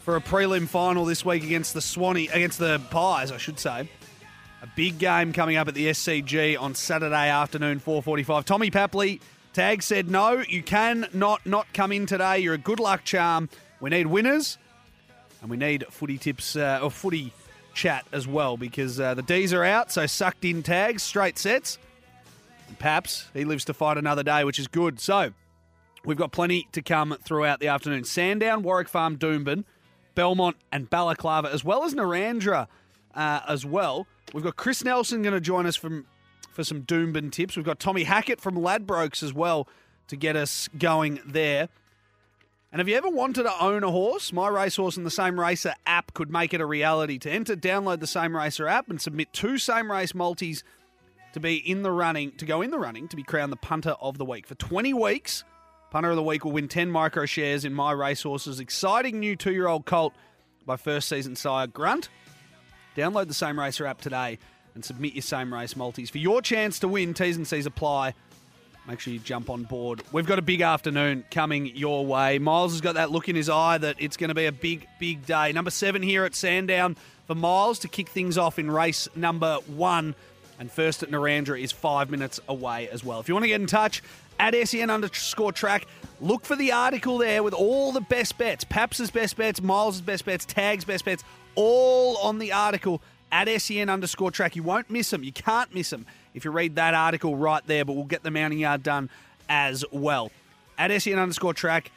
for a prelim final this week against the Swanee, against the Pies, I should say. A big game coming up at the SCG on Saturday afternoon, 4:45. Tommy Papley, Tag said no, you can not not come in today. You're a good luck charm. We need winners, and we need footy tips uh, or footy chat as well because uh, the D's are out. So sucked in tags, straight sets. And Paps, he lives to fight another day, which is good. So we've got plenty to come throughout the afternoon. Sandown, Warwick Farm, Doomben, Belmont, and Balaclava, as well as Narrandera uh, as well. We've got Chris Nelson going to join us from for some Doomben tips. We've got Tommy Hackett from Ladbrokes as well to get us going there. And have you ever wanted to own a horse? My Racehorse and the Same Racer app could make it a reality. To enter, download the Same Racer app and submit two Same Race multis to be in the running, to go in the running to be crowned the punter of the week. For 20 weeks, punter of the week will win 10 micro shares in My Racehorse's exciting new two year old colt by first season sire Grunt. Download the Same Racer app today and submit your Same Race multis. For your chance to win, T's and C's apply. Make sure you jump on board. We've got a big afternoon coming your way. Miles has got that look in his eye that it's going to be a big, big day. Number seven here at Sandown for Miles to kick things off in race number one. And first at Narrandera is five minutes away as well. If you want to get in touch, at SEN underscore track, look for the article there with all the best bets. Paps' best bets, Miles' best bets, Tag's best bets, all on the article at SEN underscore track. You won't miss them. You can't miss them if you read that article right there, but we'll get the mounting yard done as well. At SEN underscore track,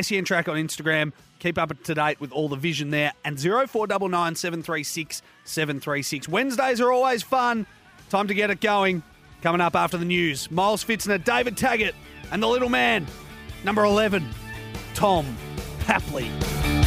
SEN track on Instagram. Keep up to date with all the vision there. And 0499 736 736. Wednesdays are always fun. Time to get it going. Coming up after the news, Miles Fitzner, David Taggart, and the little man, number 11, Tom Papley.